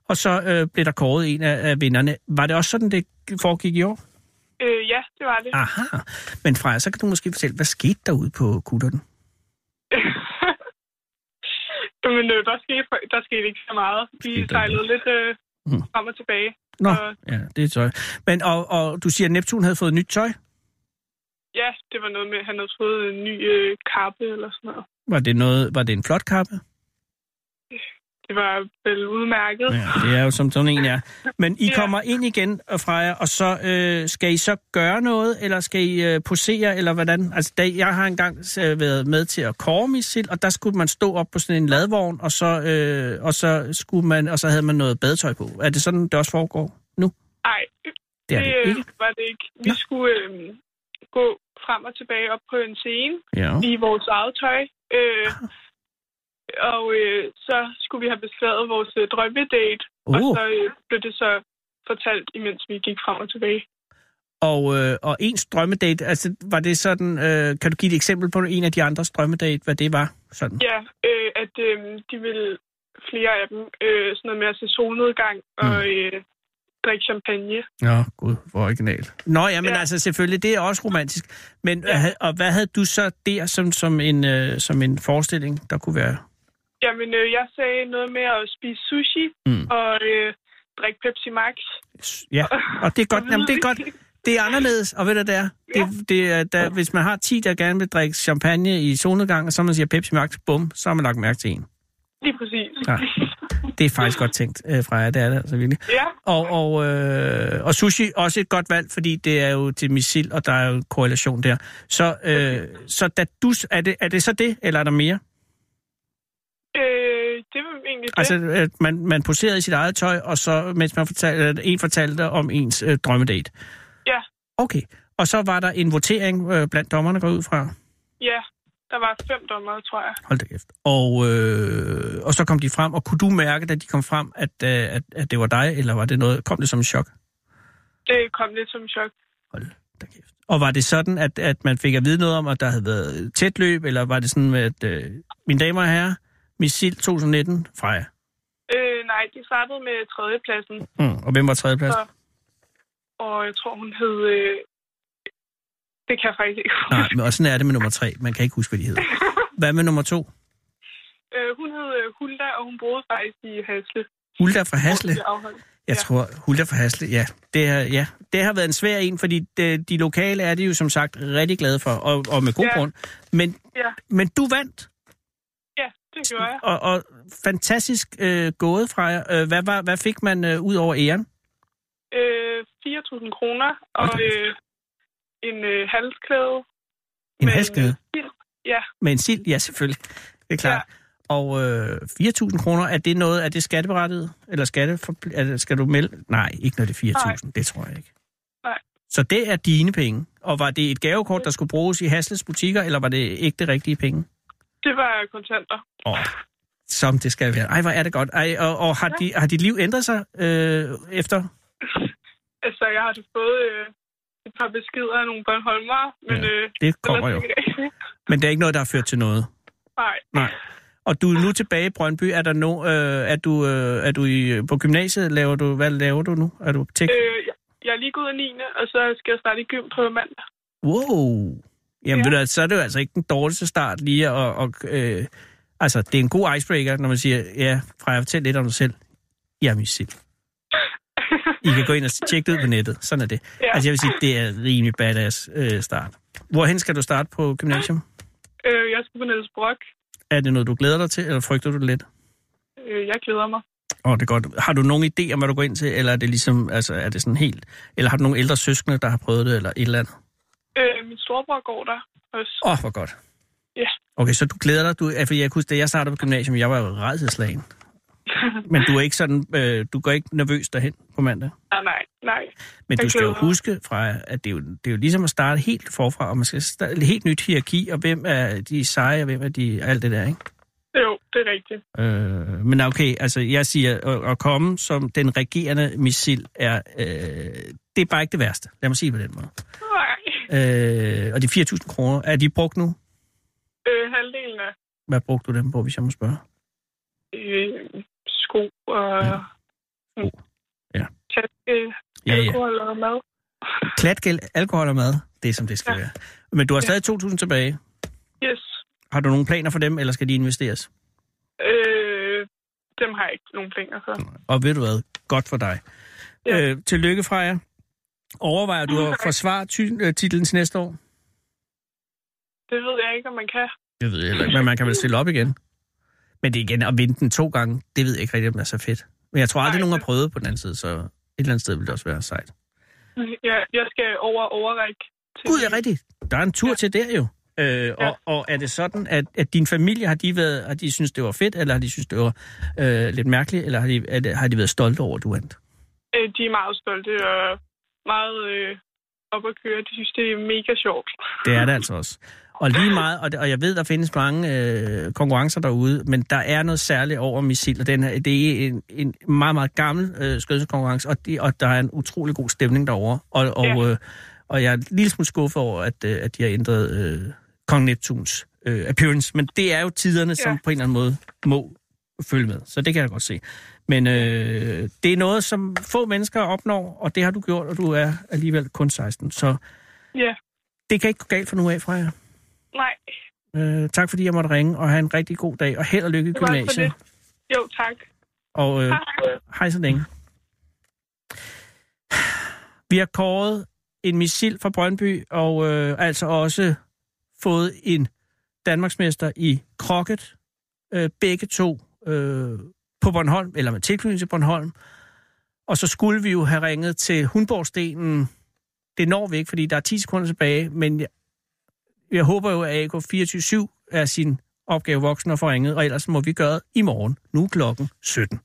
Speaker 3: og så øh, blev der kåret en af, af vinderne. Var det også sådan, det foregik i år?
Speaker 9: Øh, ja, det var det.
Speaker 3: Aha. Men Freja, så kan du måske fortælle, hvad skete der ude på kutteren?
Speaker 9: Men øh, der, skete, der skete ikke så meget. Vi sejlede lidt øh,
Speaker 3: Mm.
Speaker 9: frem og tilbage.
Speaker 3: Nå,
Speaker 9: Og-
Speaker 3: ja, det er tøj. Men, og, og du siger, at Neptun havde fået nyt tøj?
Speaker 9: Ja, det var noget med, at han havde fået en ny øh, kappe eller sådan noget.
Speaker 3: Var det, noget, var det en flot kappe?
Speaker 9: Det var vel udmærket.
Speaker 3: Ja, det er jo som sådan en, ja. Men I
Speaker 9: Ja.
Speaker 3: kommer ind igen, øh, Freja, og så øh, skal I så gøre noget, eller skal I øh, posere, eller hvordan? Altså, da, jeg har engang øh, været med til at kåre missil, og der skulle man stå op på sådan en ladvogn, og så, øh, og så, skulle man, og så havde man noget badetøj på. Er det sådan, det også foregår nu?
Speaker 9: Nej,
Speaker 3: Det er det
Speaker 9: øh,
Speaker 3: ikke.
Speaker 9: var det ikke. Vi
Speaker 3: Nå.
Speaker 9: skulle øh, gå frem og tilbage op på en scene
Speaker 3: Ja.
Speaker 9: i vores eget tøj. Øh, og øh, så skulle vi have beskrevet vores øh, drømmedate, uh. og så øh, blev det så fortalt, imens vi gik frem og tilbage.
Speaker 3: Og, øh, og ens drømmedate, altså var det sådan, øh, kan du give et eksempel på en af de andres drømmedate, hvad det var? Sådan.
Speaker 9: Ja, øh, at øh, de ville flere af dem øh, sådan noget med at se solnedgang og øh, drikke champagne.
Speaker 3: Ja, gud, hvor originalt. Nå ja, men. Ja. altså selvfølgelig, det er også romantisk. Men ja. og hvad havde du så der som, som, en, øh, som en forestilling, der kunne være?
Speaker 9: Jamen, øh, jeg sagde noget med at spise sushi
Speaker 3: Mm.
Speaker 9: og øh, drikke Pepsi Max.
Speaker 3: Ja, og det er godt. Jamen, det er godt. det er anderledes, og ved du, det er? Det, det er der, hvis man har 10, der gerne vil drikke champagne i solnedgang, og så man siger Pepsi Max, bum, så har man lagt mærke til en.
Speaker 9: Lige præcis.
Speaker 3: Ja. Det er faktisk godt tænkt øh, fra jer, det er det altså virkelig.
Speaker 9: Ja,
Speaker 3: Og, og, øh, og sushi også et godt valg, fordi det er jo til missil, og der er jo korrelation der. Så, øh, så da du, er, det, er det så det, eller er der mere?
Speaker 9: Øh, det var egentlig det.
Speaker 3: Altså, at man, man poserede i sit eget tøj, og så, mens man fortalte, at en fortalte om ens øh, drømmedate.
Speaker 9: Ja,
Speaker 3: Okay. Og så var der en votering øh, blandt dommerne, går ud fra.
Speaker 9: ja. Der var fem dommer, tror jeg.
Speaker 3: Hold da kæft. Og, øh, og så kom de frem, og kunne du mærke, da de kom frem, at, øh, at, at det var dig, eller var det noget, kom det som en chok?
Speaker 9: Det kom lidt som en chok.
Speaker 3: Hold da kæft. Og var det sådan, at, at man fik at vide noget om, at der havde været tæt løb, eller var det sådan, at øh, mine damer og herrer, Missil 2019, Freja?
Speaker 9: Øh, nej, de startede med tredjepladsen,
Speaker 3: Mm. Og hvem var tredjeplads?
Speaker 9: Så- og jeg tror, hun hed... Øh, det kan jeg faktisk ikke huske.
Speaker 3: Nej, men og sådan er det med nummer tre. Man kan ikke huske, hvad de hedder. Hvad med nummer to?
Speaker 9: Øh, hun hed øh, Hulda, og hun boede faktisk i Hasle.
Speaker 3: Hulda fra Hasle. Jeg
Speaker 9: Ja.
Speaker 3: tror, Hulda fra Hasle, ja. Det, er, ja. det har været en svær en, fordi de, de lokale er de jo som sagt rigtig glade for, og, og med god
Speaker 9: Ja.
Speaker 3: grund. Men,
Speaker 9: Ja.
Speaker 3: men du vandt,
Speaker 9: det gjorde jeg.
Speaker 3: og, og fantastisk øh, gået fra jer. Øh, hvad, var, hvad fik man øh, ud over æren?
Speaker 9: Øh, 4.000 kroner og øh, en øh, halsklæde.
Speaker 3: En
Speaker 9: med
Speaker 3: halskæde?
Speaker 9: sild. Ja,
Speaker 3: Med en sild? Ja, selvfølgelig. Det er klart.
Speaker 9: Ja.
Speaker 3: Og øh, 4.000 kroner, er det noget, er det skatteberettiget? Eller skatte, er det, skal du melde? Nej, ikke når det er 4.000, det tror jeg ikke.
Speaker 9: Nej.
Speaker 3: Så det er dine penge. Og var det et gavekort, der skulle bruges i Hasles butikker, eller var det ikke det rigtige penge?
Speaker 9: Det var kontanter.
Speaker 3: Åh, som det skal være. Ej, hvor er det godt. Ej, og, og har, de, har dit liv ændret sig øh, efter?
Speaker 9: Altså, jeg har fået øh, et par beskeder af nogle Bornholmere, men
Speaker 3: Ja,
Speaker 9: øh,
Speaker 3: Det kommer jo. Men det er ikke noget, der har ført til noget.
Speaker 9: Nej.
Speaker 3: Nej. Og du er nu tilbage i Brøndby. Er der no, øh, er du, øh, er du i, på gymnasiet? Laver du, hvad laver du nu? Er du tek?
Speaker 9: Øh, jeg- jeg er lige gået af 9. og så skal jeg starte i gym på mandag.
Speaker 3: Wow. Jamen,
Speaker 9: Ja.
Speaker 3: ved du, så er det jo altså ikke den dårligste start lige at... Og, øh, altså, det er en god icebreaker, når man siger, ja, Freja, fortæl lidt om dig selv. Jeg er missil. I kan gå ind og tjekke det ud på nettet. Sådan er det.
Speaker 9: Ja.
Speaker 3: Altså, jeg vil sige, det er rimelig badass øh, start. Hvorhen skal du starte på gymnasium?
Speaker 9: Øh, jeg skal på Niels Brock.
Speaker 3: Er det noget, du glæder dig til, eller frygter du det lidt?
Speaker 9: Øh, jeg glæder mig.
Speaker 3: Åh, oh, det er godt. Har du nogen idé om, hvad du går ind til, eller er det ligesom, altså, er det sådan helt... Eller har du nogle ældre søskende, der har prøvet det, eller et eller andet?
Speaker 9: Øh, min storebror går der også.
Speaker 3: Åh, oh, hvor godt.
Speaker 9: Ja.
Speaker 3: Okay, så du glæder dig. Du, ja, for jeg kunne da jeg startede på gymnasium, jeg var jo redselslagen. Men du er ikke sådan, øh, du går ikke nervøs derhen på mandag.
Speaker 9: nej, nej, nej.
Speaker 3: Men
Speaker 9: Jeg
Speaker 3: du skal jo huske, fra, at det er, jo, det er jo ligesom at starte helt forfra, og man skal starte et helt nyt hierarki, og hvem er de seje, og hvem er de, alt det der, ikke?
Speaker 9: Jo, det er rigtigt.
Speaker 3: Øh, men okay, altså jeg siger, at, at komme som den regerende missil er, øh, det er bare ikke det værste. Lad mig sige på den måde.
Speaker 9: Nej.
Speaker 3: Øh, og de 4.000 kroner, er de brugt nu?
Speaker 9: Øh, halvdelen af
Speaker 3: Hvad brugte du dem på, hvis jeg må spørge?
Speaker 9: øh, sko og
Speaker 3: Ja.
Speaker 9: ja.
Speaker 3: Sko. Ja.
Speaker 9: taske,
Speaker 3: Ja, ja.
Speaker 9: alkohol og mad.
Speaker 3: Klatgæld, alkohol og mad, det er som det skal ja.
Speaker 9: Ja.
Speaker 3: være. Men du har stadig 2.000 tilbage.
Speaker 9: Yes.
Speaker 3: Har du nogle planer for dem, eller skal de investeres?
Speaker 9: Øh, dem har jeg ikke nogen planer for.
Speaker 3: Og ved du hvad? Godt for dig. Ja.
Speaker 9: Ja.
Speaker 3: Øh, tillykke fra jer. Overvejer du at forsvare ty- øh, titlen til næste år?
Speaker 9: Det ved jeg ikke, om man kan.
Speaker 3: Det ved jeg heller ikke, men man kan vel stille op igen. Men det er igen at vinde den to gange, det ved jeg ikke rigtig, om det er så fedt. Men jeg tror aldrig,
Speaker 9: Nej,
Speaker 3: nogen har prøvet på den anden side, så et eller andet sted vil det også være sejt.
Speaker 9: Jeg, jeg skal over overrække. Til
Speaker 3: Gud, er rigtigt. Der er en tur ja.
Speaker 9: Ja.
Speaker 3: til der jo. Øh, ja. og, og er det sådan, at, at din familie, har de, været, har de synes det var fedt, eller har de synes det var øh, lidt mærkeligt, eller har de, er det, har de været stolte over, at du vandt?
Speaker 9: Øh, de er meget stolte og meget øh, op at køre. De synes, det er mega sjovt.
Speaker 3: Det er det altså også. Og lige meget, og, og jeg ved, der findes mange øh, konkurrencer derude, men der er noget særligt over missil, og den her, det er en, en meget, meget gammel øh, skødelseskonkurrence, og, de, og der er en utrolig god stemning derovre. Og, og,
Speaker 9: Ja.
Speaker 3: øh, og jeg er en lille smule skuffet over, at, øh, at de har ændret øh, Kong Neptuns øh, appearance, men det er jo tiderne, som
Speaker 9: Ja.
Speaker 3: på en eller anden måde må følge med, så det kan jeg godt se. Men øh, det er noget, som få mennesker opnår, og det har du gjort, og du er alligevel kun 16, så
Speaker 9: Ja,
Speaker 3: det kan ikke gå galt for nu af fra jer.
Speaker 9: nej.
Speaker 3: Øh, tak fordi jeg måtte ringe, og have en rigtig god dag, og held og lykke i gymnasiet.
Speaker 9: Jo, tak.
Speaker 3: Og øh,
Speaker 9: Hej.
Speaker 3: hej så længe. Vi har kåret en missil fra Brøndby, og øh, altså også fået en Danmarksmester i krokket. Øh, begge to øh, på Bornholm, eller med tilknytning til Bornholm. Og så skulle vi jo have ringet til Hundborgstenen. Det når vi ikke, fordi der er 10 sekunder tilbage, men jeg, jeg håber jo, at AK247 er sin opgave voksen og får ringet, og ellers må vi gøre det i morgen, nu klokken 17.